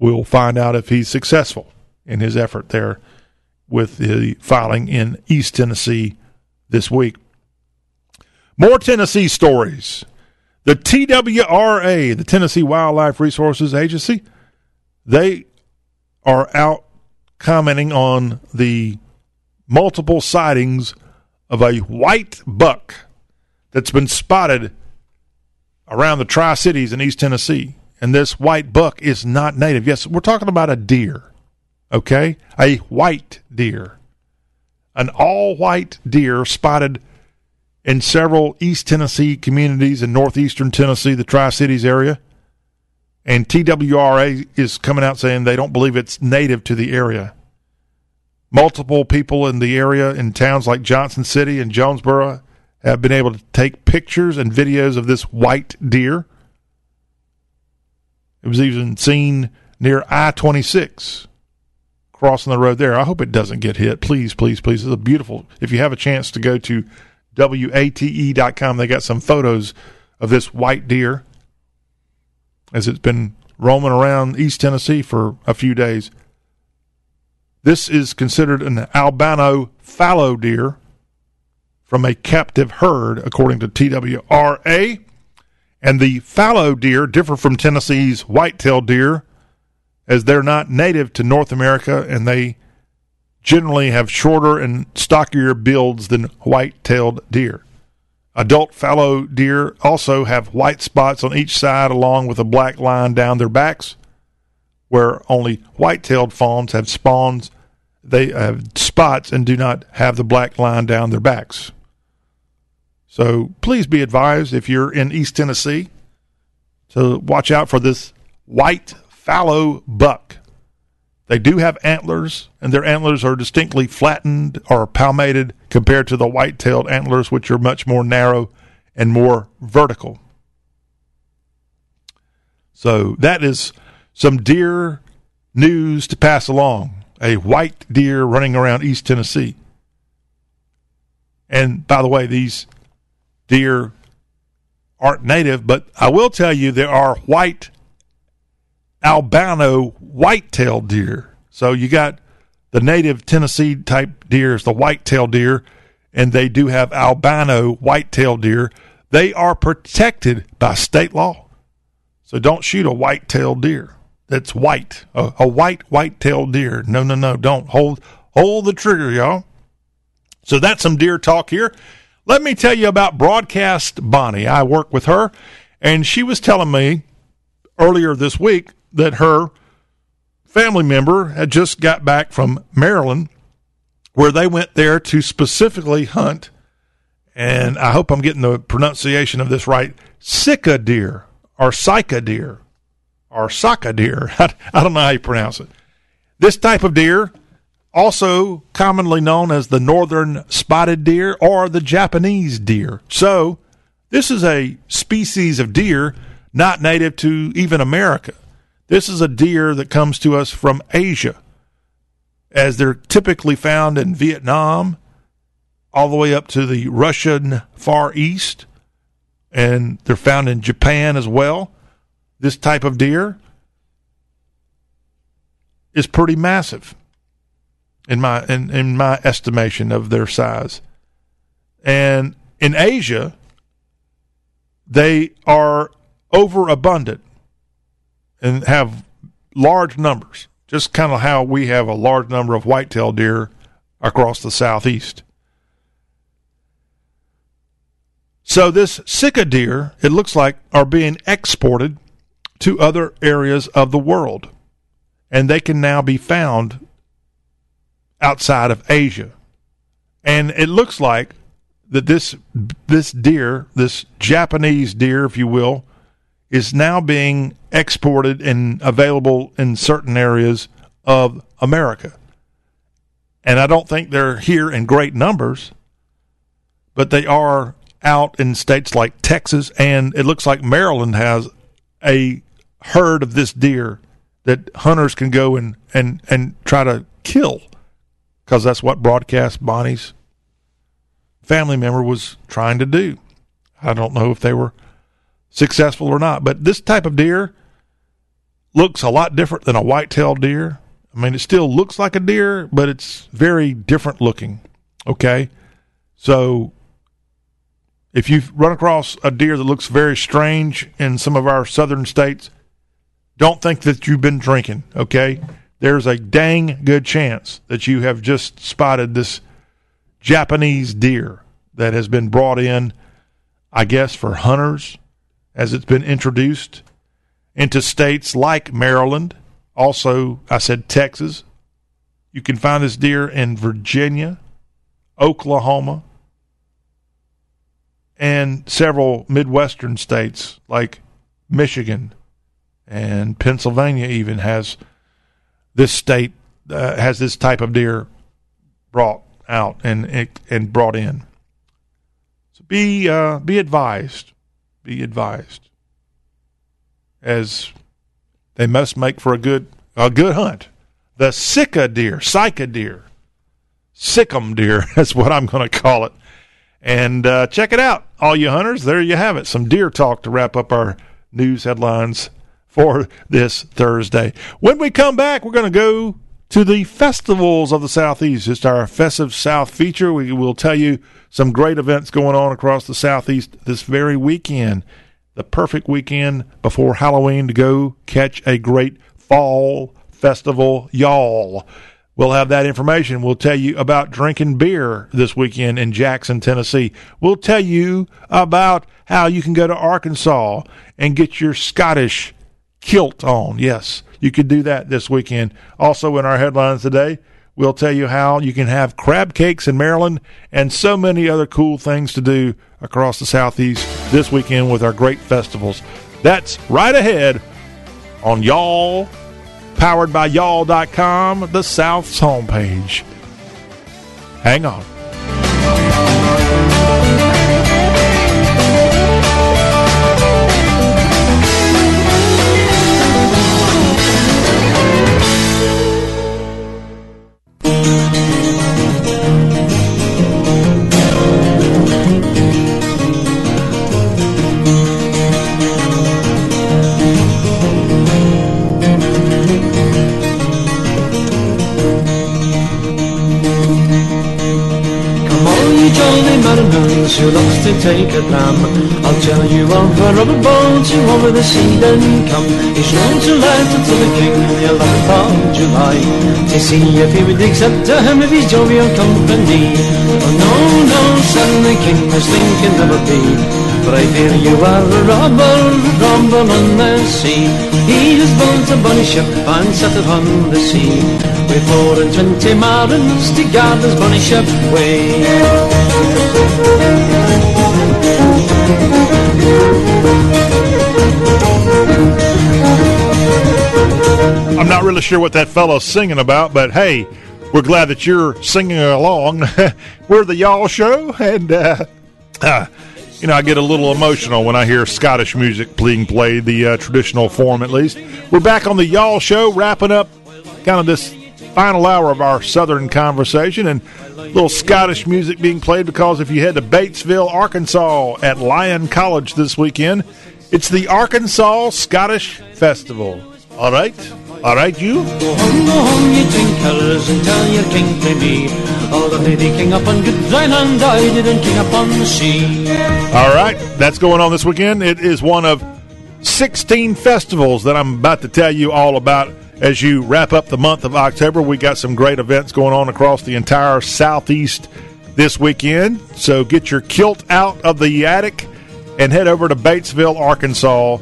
Speaker 1: We'll find out if he's successful in his effort there with the filing in East Tennessee this week. More Tennessee stories. The TWRA, the Tennessee Wildlife Resources Agency, they are out commenting on the multiple sightings of a white buck that's been spotted around the Tri Cities in East Tennessee. And this white buck is not native. Yes, we're talking about a deer okay? A white deer. An all white deer spotted in several East Tennessee communities in northeastern Tennessee, the Tri Cities area. And TWRA is coming out saying they don't believe it's native to the area. Multiple people in the area in towns like Johnson City and Jonesboro have been able to take pictures and videos of this white deer. It was even seen near I 26 crossing the road there. I hope it doesn't get hit. Please, please, please. It's a beautiful. If you have a chance to go to wate.com, they got some photos of this white deer as it's been roaming around East Tennessee for a few days. This is considered an albino fallow deer from a captive herd, according to TWRA. And the fallow deer differ from Tennessee's white-tailed deer as they're not native to North America and they generally have shorter and stockier builds than white tailed deer. Adult fallow deer also have white spots on each side along with a black line down their backs, where only white tailed fawns have spawns. They have spots and do not have the black line down their backs. So please be advised if you're in East Tennessee to watch out for this white fallow buck. They do have antlers, and their antlers are distinctly flattened or palmated compared to the white tailed antlers, which are much more narrow and more vertical. So that is some deer news to pass along. A white deer running around East Tennessee. And by the way, these deer aren't native, but I will tell you there are white albino white-tailed deer. So you got the native Tennessee type deer is the white-tailed deer, and they do have albino white-tailed deer. They are protected by state law. So don't shoot a white-tailed deer that's white, a, a white white-tailed deer. No, no, no, don't hold hold the trigger, y'all. So that's some deer talk here. Let me tell you about Broadcast Bonnie. I work with her, and she was telling me earlier this week that her family member had just got back from Maryland, where they went there to specifically hunt, and I hope I'm getting the pronunciation of this right, sika deer or sika deer or saka deer. I don't know how you pronounce it. This type of deer, also commonly known as the northern spotted deer or the Japanese deer. So, this is a species of deer not native to even America. This is a deer that comes to us from Asia, as they're typically found in Vietnam, all the way up to the Russian Far East, and they're found in Japan as well. This type of deer is pretty massive in my in, in my estimation of their size. And in Asia, they are overabundant and have large numbers, just kind of how we have a large number of whitetail deer across the southeast. So this Sika deer, it looks like, are being exported to other areas of the world, and they can now be found outside of Asia. And it looks like that this this deer, this Japanese deer, if you will, is now being exported and available in certain areas of America. And I don't think they're here in great numbers, but they are out in states like Texas, and it looks like Maryland has a herd of this deer that hunters can go and, and, and try to kill because that's what broadcast Bonnie's family member was trying to do. I don't know if they were successful or not, but this type of deer looks a lot different than a white-tailed deer. I mean, it still looks like a deer, but it's very different looking. Okay, so if you run across a deer that looks very strange in some of our southern states, don't think that you've been drinking. Okay, there's a dang good chance that you have just spotted this Japanese deer that has been brought in, I guess, for hunters as it's been introduced into states like Maryland. Also, I said Texas. You can find this deer in Virginia, Oklahoma, and several Midwestern states like Michigan and Pennsylvania even has this state uh, has this type of deer brought out and and brought in. So be uh, be advised, be advised, as they must make for a good a good hunt. The Sika deer, Sika deer, Sikkim deer. That's what I'm going to call it. And uh, check it out, all you hunters. There you have it. Some deer talk to wrap up our news headlines for this Thursday. When we come back, we're going to go to the festivals of the Southeast. Just our Festive South feature. We will tell you some great events going on across the Southeast this very weekend. The perfect weekend before Halloween to go catch a great fall festival, y'all. We'll have that information. We'll tell you about drinking beer this weekend in Jackson, Tennessee. We'll tell you about how you can go to Arkansas and get your Scottish kilt on. Yes, you could do that this weekend. Also, in our headlines today, we'll tell you how you can have crab cakes in Maryland and so many other cool things to do across the Southeast this weekend with our great festivals. That's right ahead on Y'all powered by y'all.com, the South's homepage. Hang on.
Speaker 3: Mariners who loves to take a dram. I'll tell you of a rubber boat who over the sea then come. He's known to land until the king in the 11th of July. To see if he would accept him if he's jovial company. Oh no, no, son, the king this thing can never be. For I fear you are a rumble robber on the sea. He has built a bonny ship and set it on the sea. With four and twenty marines to guard his bonny ship way.
Speaker 1: I'm not really sure what that fellow's singing about, but hey, we're glad that you're singing along. we're the Y'all Show, and uh, uh, you know I get a little emotional when I hear Scottish music being played, the uh, traditional form at least. We're back on the Y'all Show, wrapping up kind of this final hour of our Southern conversation, and little Scottish music being played because if you head to Batesville, Arkansas at Lyon College this weekend, it's the Arkansas Scottish Festival. All right? All right, you?
Speaker 3: Go home, go home, you colours and tell your king to me. Oh, the lady king good land, I didn't king up on the sea.
Speaker 1: All right, that's going on this weekend. It is one of 16 festivals that I'm about to tell you all about as you wrap up the month of October. We got some great events going on across the entire Southeast this weekend. So get your kilt out of the attic and head over to Batesville, Arkansas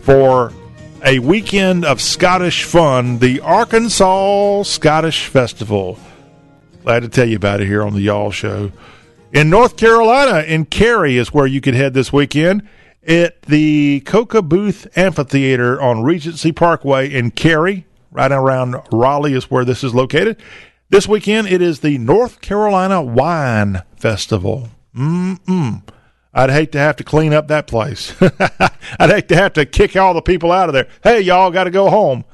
Speaker 1: for a weekend of Scottish fun, the Arkansas Scottish Festival. Glad to tell you about it here on the Y'all Show. In North Carolina, in Cary is where you could head this weekend at the Koka Booth Amphitheater on Regency Parkway in Cary, right around Raleigh is where this is located. This weekend it is the North Carolina Wine Festival. Mm-mm. I'd hate to have to clean up that place. I'd hate to have to kick all the people out of there. Hey, y'all got to go home.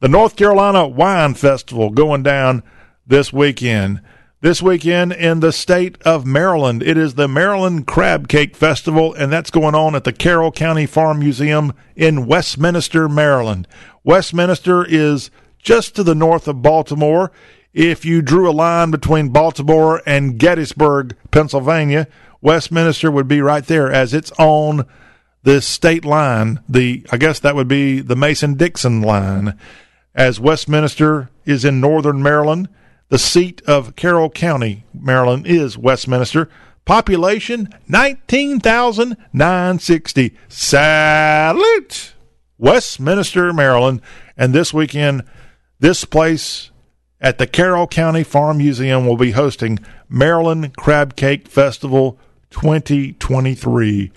Speaker 1: The North Carolina Wine Festival going down this weekend. This weekend in the state of Maryland, it is the Maryland Crab Cake Festival, and that's going on at the Carroll County Farm Museum in Westminster, Maryland. Westminster is just to the north of Baltimore. If you drew a line between Baltimore and Gettysburg, Pennsylvania, Westminster would be right there as it's on this state line. The I guess that would be the Mason Dixon line, as Westminster is in northern Maryland. The seat of Carroll County, Maryland, is Westminster. Population 19,960. Salute! Westminster, Maryland. And this weekend, this place at the Carroll County Farm Museum will be hosting Maryland Crab Cake Festival 2023.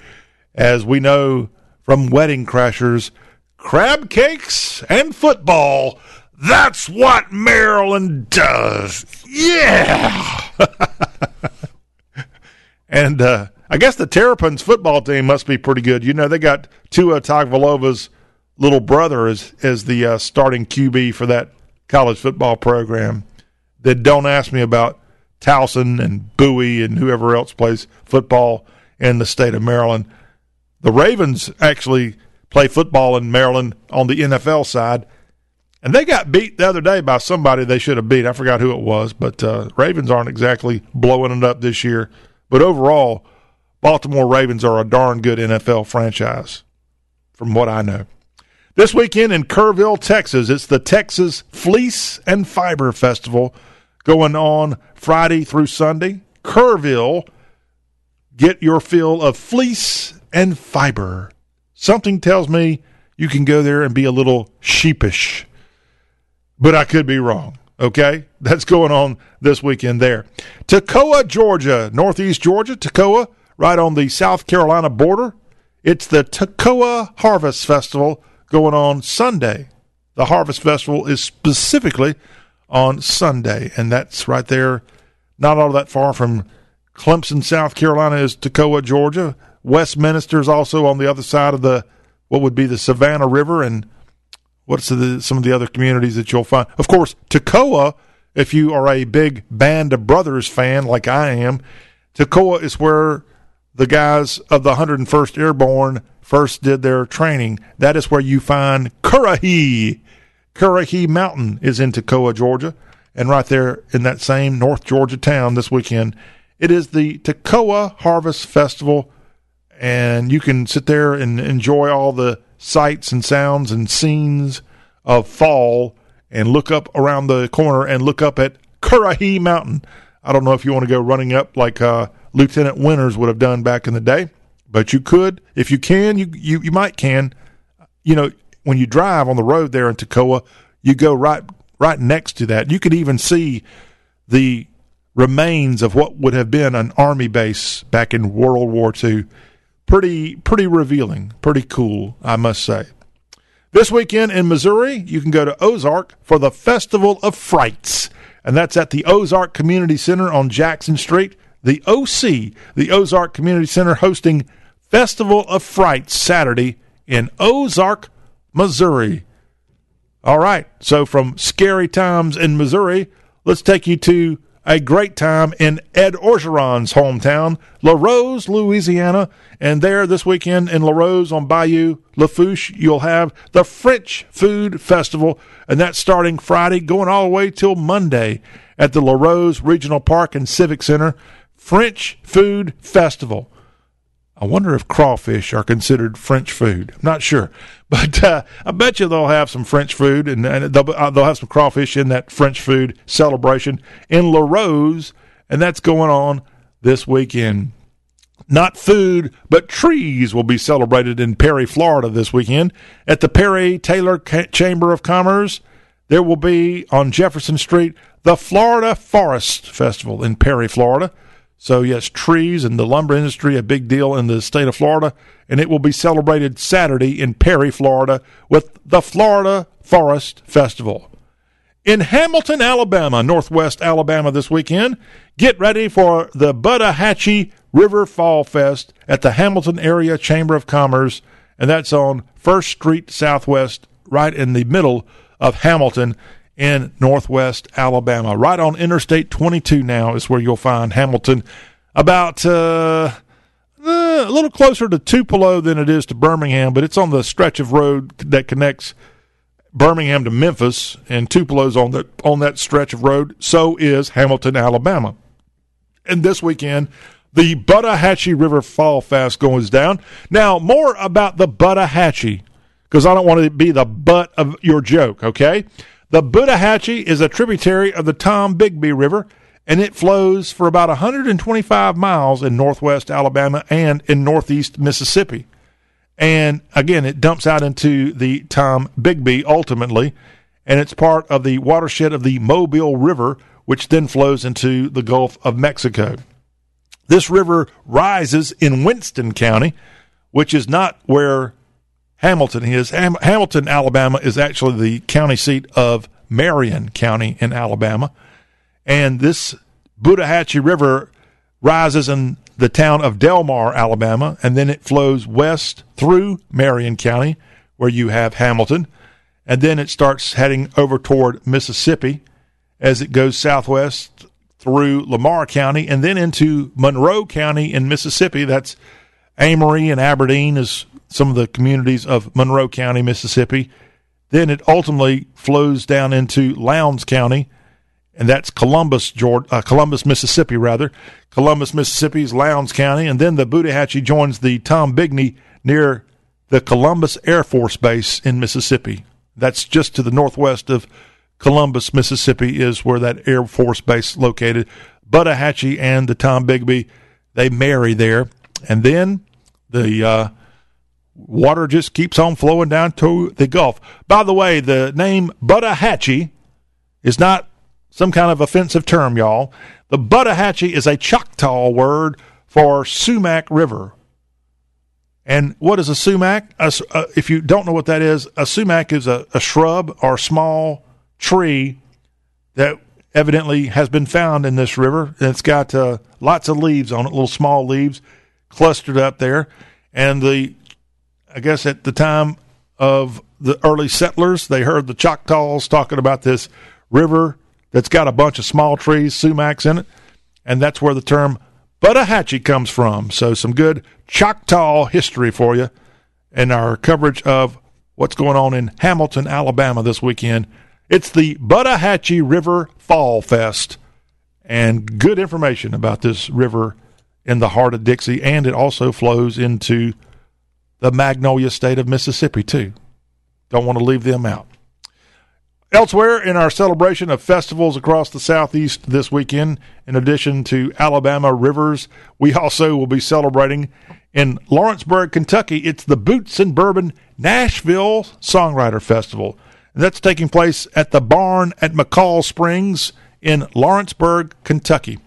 Speaker 1: As we know from Wedding Crashers, crab cakes and football. That's what Maryland does. Yeah. and uh, I guess the Terrapins football team must be pretty good. You know, they got Tua Tagovailoa's little brother as as the uh, starting QB for that college football program. That don't ask me about Towson and Bowie and whoever else plays football in the state of Maryland. The Ravens actually play football in Maryland on the NFL side, and they got beat the other day by somebody they should have beat. I forgot who it was, but uh, Ravens aren't exactly blowing it up this year. But overall, Baltimore Ravens are a darn good NFL franchise, from what I know. This weekend in Kerrville, Texas, it's the Texas Fleece and Fiber Festival going on Friday through Sunday. Kerrville, get your fill of fleece and fiber. Something tells me you can go there and be a little sheepish, but I could be wrong. Okay, that's going on this weekend there. Toccoa, Georgia, Northeast Georgia, Toccoa, right on the South Carolina border. It's the Toccoa Harvest Festival going on Sunday. The Harvest Festival is specifically on Sunday, and that's right there, not all that far from Clemson, South Carolina, is Toccoa, Georgia. Westminster is also on the other side of the what would be the Savannah River, and what's the, some of the other communities that you'll find. Of course, Toccoa, if you are a big Band of Brothers fan like I am, Toccoa is where the guys of the 101st Airborne first did their training. That is where you find Currahee. Currahee Mountain is in Toccoa, Georgia, and right there in that same North Georgia town this weekend, it is the Toccoa Harvest Festival, and you can sit there and enjoy all the sights and sounds and scenes of fall and look up around the corner and look up at Currahee Mountain. I don't know if you want to go running up like uh, Lieutenant Winters would have done back in the day, but you could. If you can, you, you, you might can. You know, when you drive on the road there in Toccoa, you go right right next to that. You could even see the remains of what would have been an army base back in World War II. Pretty pretty revealing, pretty cool, I must say. This weekend in Missouri, you can go to Ozark for the Festival of Frights, and that's at the Ozark Community Center on Jackson Street. The OC, the Ozark Community Center, hosting Festival of Frights Saturday in Ozark, Missouri. All right, so from scary times in Missouri, let's take you to a great time in Ed Orgeron's hometown, Larose, Louisiana. And there this weekend in Larose on Bayou Lafourche, you'll have the French Food Festival, and that's starting Friday, going all the way till Monday at the Larose Regional Park and Civic Center. French Food Festival. I wonder if crawfish are considered French food. I'm not sure, but uh, I bet you they'll have some French food and, and they'll, uh, they'll have some crawfish in that French food celebration in Larose, and that's going on this weekend. Not food, but trees will be celebrated in Perry, Florida this weekend at the Perry Taylor Chamber of Commerce. There will be on Jefferson Street the Florida Forest Festival in Perry, Florida. So, yes, trees and the lumber industry, a big deal in the state of Florida. And it will be celebrated Saturday in Perry, Florida with the Florida Forest Festival. In Hamilton, Alabama, Northwest Alabama this weekend, get ready for the Buttahatchee River Fall Fest at the Hamilton Area Chamber of Commerce. And that's on First Street Southwest, right in the middle of Hamilton in northwest Alabama. Right on Interstate 22 now is where you'll find Hamilton. About uh, uh, a little closer to Tupelo than it is to Birmingham, but it's on the stretch of road that connects Birmingham to Memphis, and Tupelo's on that on that stretch of road. So is Hamilton, Alabama. And this weekend, the Buttahatchee River Fall Fest goes down. Now, more about the Buttahatchee, because I don't want to be the butt of your joke, okay? The Buttahatchee is a tributary of the Tombigbee River, and it flows for about 125 miles in northwest Alabama and in northeast Mississippi. And again, it dumps out into the Tombigbee ultimately, and it's part of the watershed of the Mobile River, which then flows into the Gulf of Mexico. This river rises in Winston County, which is not where Hamilton is. Ham- Hamilton, Alabama, is actually the county seat of Marion County in Alabama. And this Buttahatchee River rises in the town of Delmar, Alabama, and then it flows west through Marion County, where you have Hamilton, and then it starts heading over toward Mississippi as it goes southwest through Lamar County and then into Monroe County in Mississippi. That's Amory and Aberdeen is some of the communities of Monroe County, Mississippi. Then it ultimately flows down into Lowndes County, and that's Columbus, Georgia, uh, Columbus, Mississippi, rather. Columbus, Mississippi is Lowndes County, and then the Buttahatchee joins the Tom Tombigbee near the Columbus Air Force Base in Mississippi. That's just to the northwest of Columbus, Mississippi, is where that Air Force Base is located. Buttahatchee and the Tombigbee, they marry there, and then the uh, water just keeps on flowing down to the Gulf. By the way, the name Buttahatchee is not some kind of offensive term, y'all. The Buttahatchee is a Choctaw word for sumac river. And what is a sumac? A, uh, if you don't know what that is, a sumac is a, a shrub or small tree that evidently has been found in this river. And it's got uh, lots of leaves on it, little small leaves clustered up there. And the I guess at the time of the early settlers, they heard the Choctaws talking about this river that's got a bunch of small trees, sumacs in it, and that's where the term Buttahatchee comes from. So some good Choctaw history for you in our coverage of what's going on in Hamilton, Alabama this weekend. It's the Buttahatchee River Fall Fest, and good information about this river in the heart of Dixie, and it also flows into the Magnolia State of Mississippi, too. Don't want to leave them out. Elsewhere in our celebration of festivals across the Southeast this weekend, in addition to Alabama Rivers, we also will be celebrating in Lawrenceburg, Kentucky. It's the Boots and Bourbon Nashville Songwriter Festival. And that's taking place at the barn at McCall Springs in Lawrenceburg, Kentucky.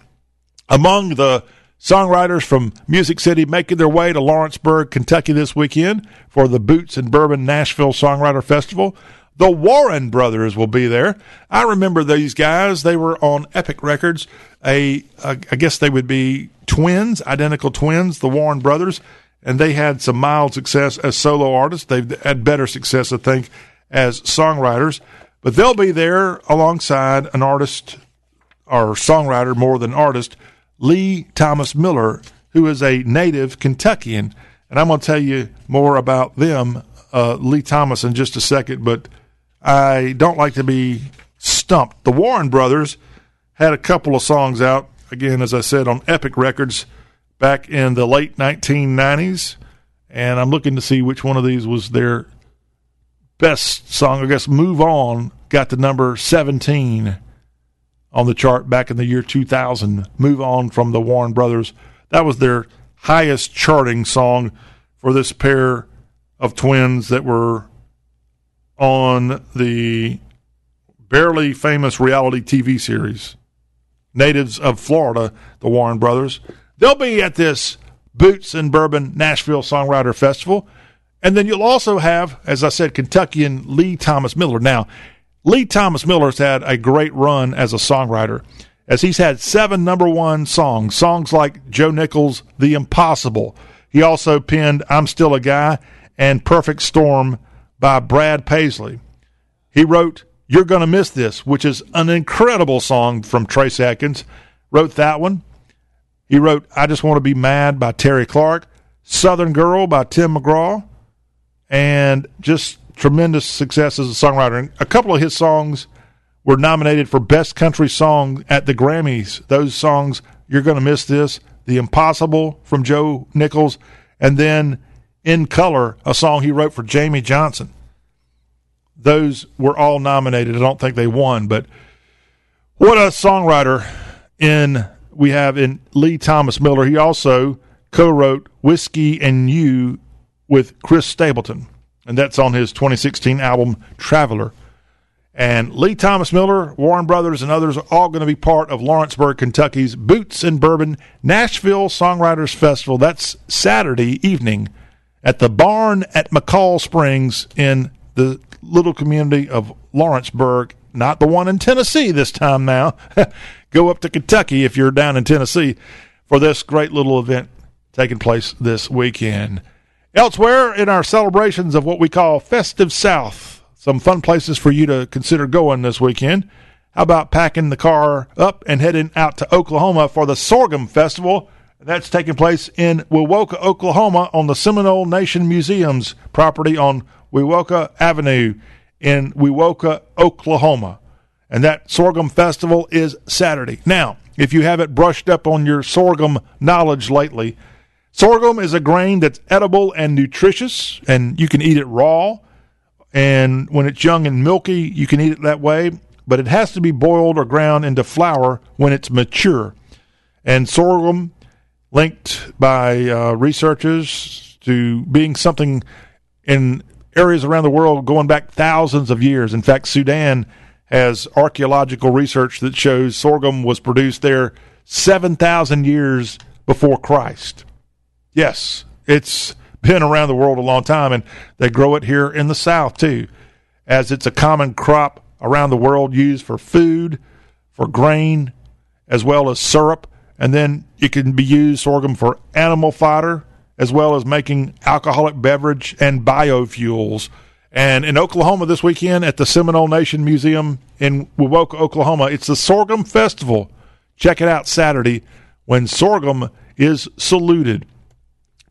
Speaker 1: Among the Songwriters from Music City making their way to Lawrenceburg, Kentucky this weekend for the Boots and Bourbon Nashville Songwriter Festival. The Warren brothers will be there. I remember these guys. They were on Epic Records. A, I guess they would be twins, identical twins, the Warren brothers, and they had some mild success as solo artists. They've had better success, I think, as songwriters. But they'll be there alongside an artist or songwriter more than artist Lee Thomas Miller, who is a native Kentuckian. And I'm going to tell you more about them, uh, Lee Thomas, in just a second. But I don't like to be stumped. The Warren brothers had a couple of songs out, again, as I said, on Epic Records back in the late 1990s. And I'm looking to see which one of these was their best song. I guess Move On got the number 17 on the chart back in the year 2000. Move On from the Warren Brothers. That was their highest charting song for this pair of twins that were on the barely famous reality TV series. Natives of Florida, the Warren Brothers. They'll be at this Boots and Bourbon Nashville Songwriter Festival. And then you'll also have, as I said, Kentuckian Lee Thomas Miller. Now, Lee Thomas Miller's had a great run as a songwriter, as he's had seven number one songs, songs like Joe Nichols' The Impossible. He also penned I'm Still a Guy and Perfect Storm by Brad Paisley. He wrote You're Gonna Miss This, which is an incredible song from Trace Atkins. Wrote that one. He wrote I Just Want to Be Mad by Terri Clark, Southern Girl by Tim McGraw, and just tremendous success as a songwriter. And a couple of his songs were nominated for Best Country Song at the Grammys. Those songs, You're Gonna Miss This, The Impossible from Joe Nichols, and then In Color, a song he wrote for Jamey Johnson. Those were all nominated. I don't think they won, but what a songwriter in we have in Lee Thomas Miller. He also co-wrote "Whiskey and You" with Chris Stapleton, and that's on his 2016 album "Traveler." And Lee Thomas Miller, Warren Brothers, and others are all going to be part of Lawrenceburg, Kentucky's Boots and Bourbon Nashville Songwriters Festival. That's Saturday evening at the barn at McCall Springs in the little community of Lawrenceburg, not the one in Tennessee this time now. Go up to Kentucky if you're down in Tennessee for this great little event taking place this weekend. Elsewhere in our celebrations of what we call Festive South, some fun places for you to consider going this weekend. How about packing the car up and heading out to Oklahoma for the Sorghum Festival? That's taking place in Wewoka, Oklahoma on the Seminole Nation Museum's property on Wewoka Avenue in Wewoka, Oklahoma. And that sorghum festival is Saturday. Now, if you haven't brushed up on your sorghum knowledge lately, sorghum is a grain that's edible and nutritious, and you can eat it raw. And when it's young and milky, you can eat it that way, but it has to be boiled or ground into flour when it's mature. And sorghum, linked by uh, researchers to being something in areas around the world going back thousands of years. In fact, Sudan has archaeological research that shows sorghum was produced there 7,000 years before Christ. Yes, it's been around the world a long time, and they grow it here in the South too, as it's a common crop around the world used for food, for grain, as well as syrup. And then it can be used sorghum for animal fodder, as well as making alcoholic beverage and biofuels. And in Oklahoma this weekend at the Seminole Nation Museum in Wewoka, Oklahoma, it's the Sorghum Festival. Check it out Saturday when sorghum is saluted.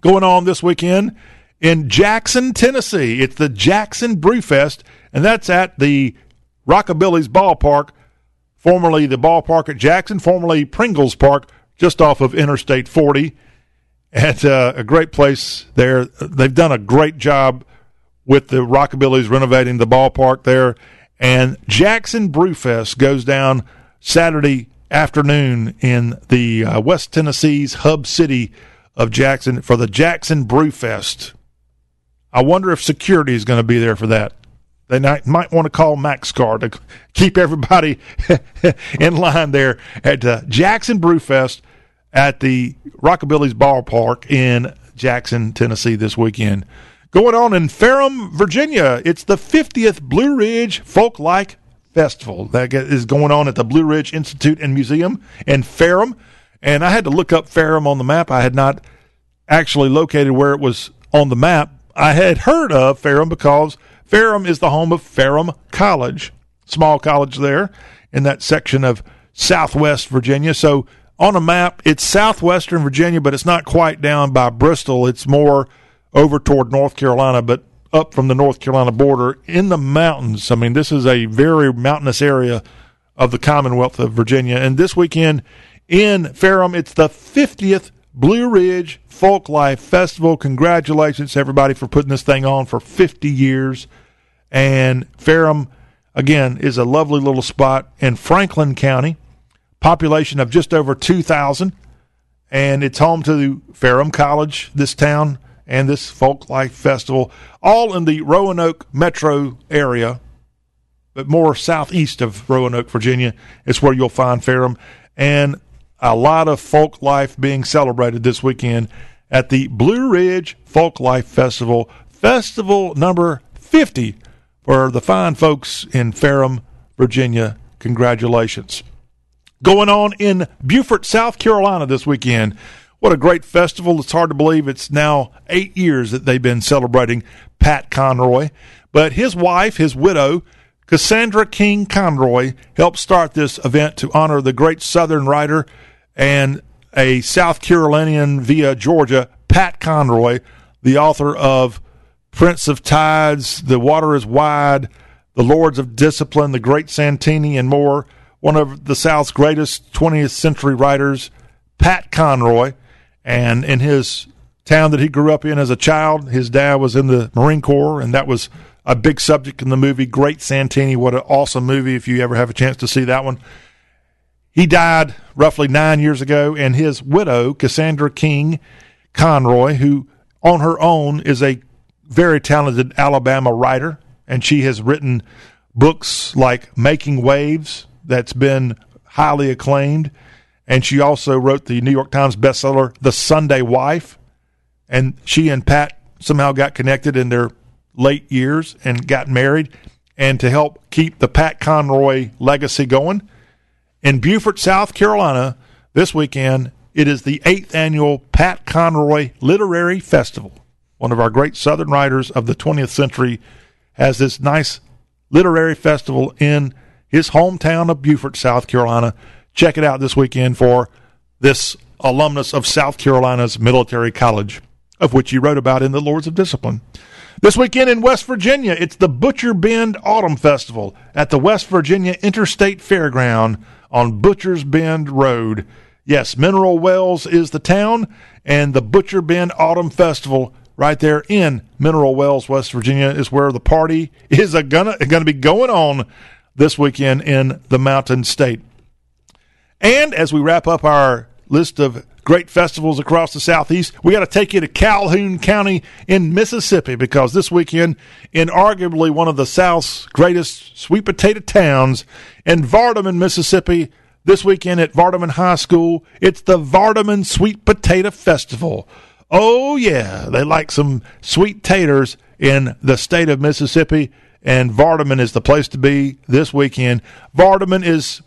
Speaker 1: Going on this weekend in Jackson, Tennessee, it's the Jackson Brewfest, and that's at the Rockabilly's Ballpark, formerly the ballpark at Jackson, formerly Pringles Park, just off of Interstate 40 at uh, a great place there. They've done a great job with the Rockabilly's renovating the ballpark there. And Jackson Brewfest goes down Saturday afternoon in the uh, West Tennessee's hub city of Jackson for the Jackson Brewfest. I wonder if security is going to be there for that. They might, might want to call Max Car to keep everybody in line there at uh, Jackson Brewfest at the Rockabilly's Ballpark in Jackson, Tennessee this weekend. Going on in Ferrum, Virginia, it's the 50th Blue Ridge Folk Life Festival that is going on at the Blue Ridge Institute and Museum in Ferrum. And I had to look up Ferrum on the map. I had not actually located where it was on the map. I had heard of Ferrum because Ferrum is the home of Ferrum College, small college there in that section of southwest Virginia. So on a map, it's southwestern Virginia, but it's not quite down by Bristol. It's more over toward North Carolina, but up from the North Carolina border in the mountains. I mean, this is a very mountainous area of the Commonwealth of Virginia. And this weekend in Ferrum, it's the 50th Blue Ridge Folk Life Festival. Congratulations, everybody, for putting this thing on for 50 years. And Ferrum, again, is a lovely little spot in Franklin County, population of just over 2,000. And it's home to Ferrum College, this town, and this Folk Life Festival, all in the Roanoke metro area, but more southeast of Roanoke, Virginia, is where you'll find Ferrum. And a lot of folk life being celebrated this weekend at the Blue Ridge Folk Life Festival, festival number 50 for the fine folks in Ferrum, Virginia. Congratulations. Going on in Beaufort, South Carolina this weekend. What a great festival. It's hard to believe it's now eight years that they've been celebrating Pat Conroy. But his wife, his widow, Cassandra King Conroy, helped start this event to honor the great Southern writer and a South Carolinian via Georgia, Pat Conroy, the author of Prince of Tides, The Water is Wide, The Lords of Discipline, The Great Santini, and more. One of the South's greatest 20th century writers, Pat Conroy. And in his town that he grew up in as a child, his dad was in the Marine Corps, and that was a big subject in the movie Great Santini. What an awesome movie if you ever have a chance to see that one. He died roughly nine years ago, and his widow, Cassandra King Conroy, who on her own is a very talented Alabama writer, and she has written books like Making Waves, that's been highly acclaimed. And she also wrote the New York Times bestseller, The Sunday Wife. And she and Pat somehow got connected in their late years and got married. And to help keep the Pat Conroy legacy going, in Beaufort, South Carolina, this weekend, it is the eighth annual Pat Conroy Literary Festival. One of our great Southern writers of the 20th century has this nice literary festival in his hometown of Beaufort, South Carolina. Check it out this weekend for this alumnus of South Carolina's Military College, of which he wrote about in The Lords of Discipline. This weekend in West Virginia, it's the Butcher Bend Autumn Festival at the West Virginia Interstate Fairground on Butcher's Bend Road. Yes, Mineral Wells is the town, and the Butcher Bend Autumn Festival right there in Mineral Wells, West Virginia, is where the party is gonna gonna be going on this weekend in the Mountain State. And as we wrap up our list of great festivals across the southeast. We got to take you to Calhoun County in Mississippi because this weekend, in arguably one of the South's greatest sweet potato towns, in Vardaman, Mississippi, this weekend at Vardaman High School, it's the Vardaman Sweet Potato Festival. Oh, yeah, they like some sweet taters in the state of Mississippi, and Vardaman is the place to be this weekend. Vardaman is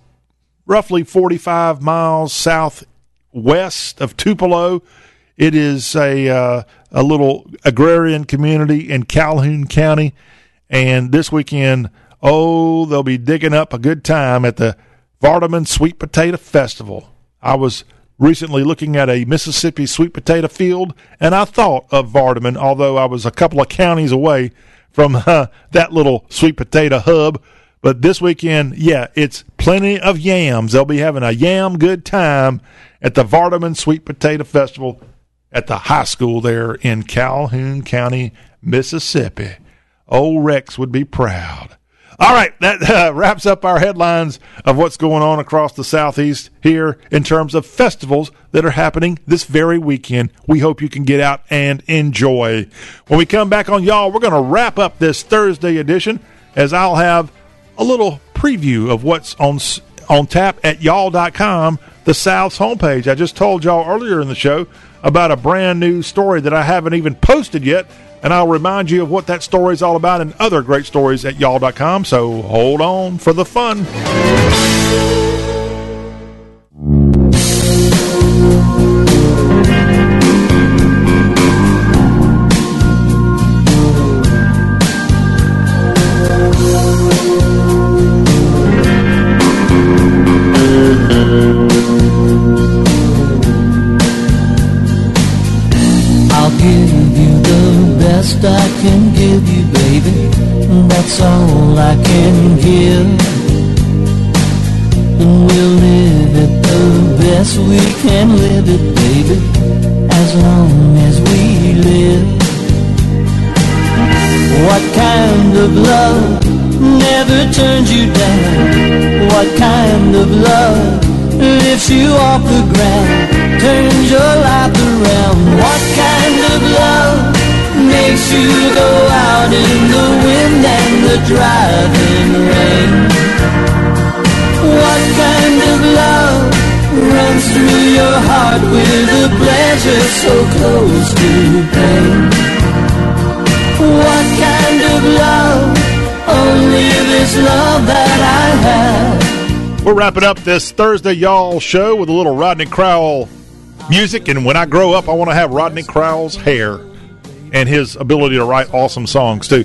Speaker 1: roughly 45 miles south west of Tupelo. It is a uh, a little agrarian community in Calhoun County, and this weekend, oh, they'll be digging up a good time at the Vardaman Sweet Potato Festival. I was recently looking at a Mississippi sweet potato field, and I thought of Vardaman, although I was a couple of counties away from uh, that little sweet potato hub. But this weekend, yeah, it's plenty of yams. They'll be having a yam good time at the Vardaman Sweet Potato Festival at the high school there in Calhoun County, Mississippi. Old Rex would be proud. All right, that uh, wraps up our headlines of what's going on across the Southeast here in terms of festivals that are happening this very weekend. We hope you can get out and enjoy. When we come back on y'all, we're going to wrap up this Thursday edition as I'll have a little preview of what's on on tap at y'all.com the South's homepage. I just told y'all earlier in the show about a brand new story that I haven't even posted yet, and I'll remind you of what that story is all about and other great stories at y'all.com. So hold on for the fun.
Speaker 4: That's all I can give. And we'll live it the
Speaker 3: best we can live it, baby, as long as we live. What kind of love never turns you down? What kind of love lifts you off the ground, turns your life around? What kind of love makes you go out in the wind and the driving rain? What kind of love runs through your heart with a pleasure so close to pain? What kind of love? Only this love that I have.
Speaker 1: We're wrapping up this Thursday Y'all show with a little Rodney Crowell music. And when I grow up, I want to have Rodney Crowell's hair and his ability to write awesome songs, too.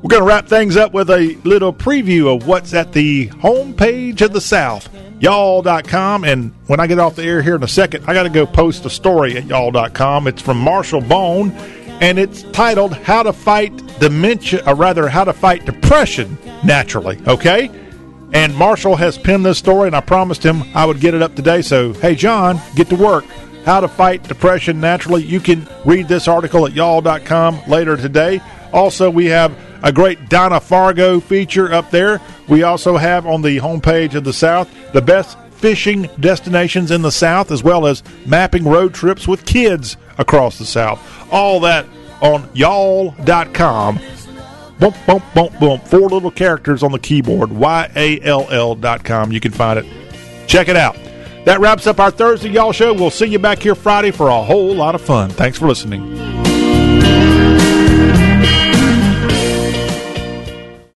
Speaker 1: We're going to wrap things up with a little preview of what's at the homepage of the South, y'all.com. And when I get off the air here in a second, I got to go post a story at y'all.com. It's from Marshall Bone, and it's titled How to Fight Dementia, or rather, How to Fight Depression Naturally. Okay? And Marshall has pinned this story, and I promised him I would get it up today. So, hey, John, get to work. How to Fight Depression Naturally. You can read this article at y'all.com later today. Also, we have a great Donna Fargo feature up there. We also have on the homepage of the South the best fishing destinations in the South, as well as mapping road trips with kids across the South. All that on y'all.com. Boom, boom, boom, boom. Four little characters on the keyboard. Y A L L dot com. You can find it. Check it out. That wraps up our Thursday Y'all show. We'll see you back here Friday for a whole lot of fun. Thanks for listening.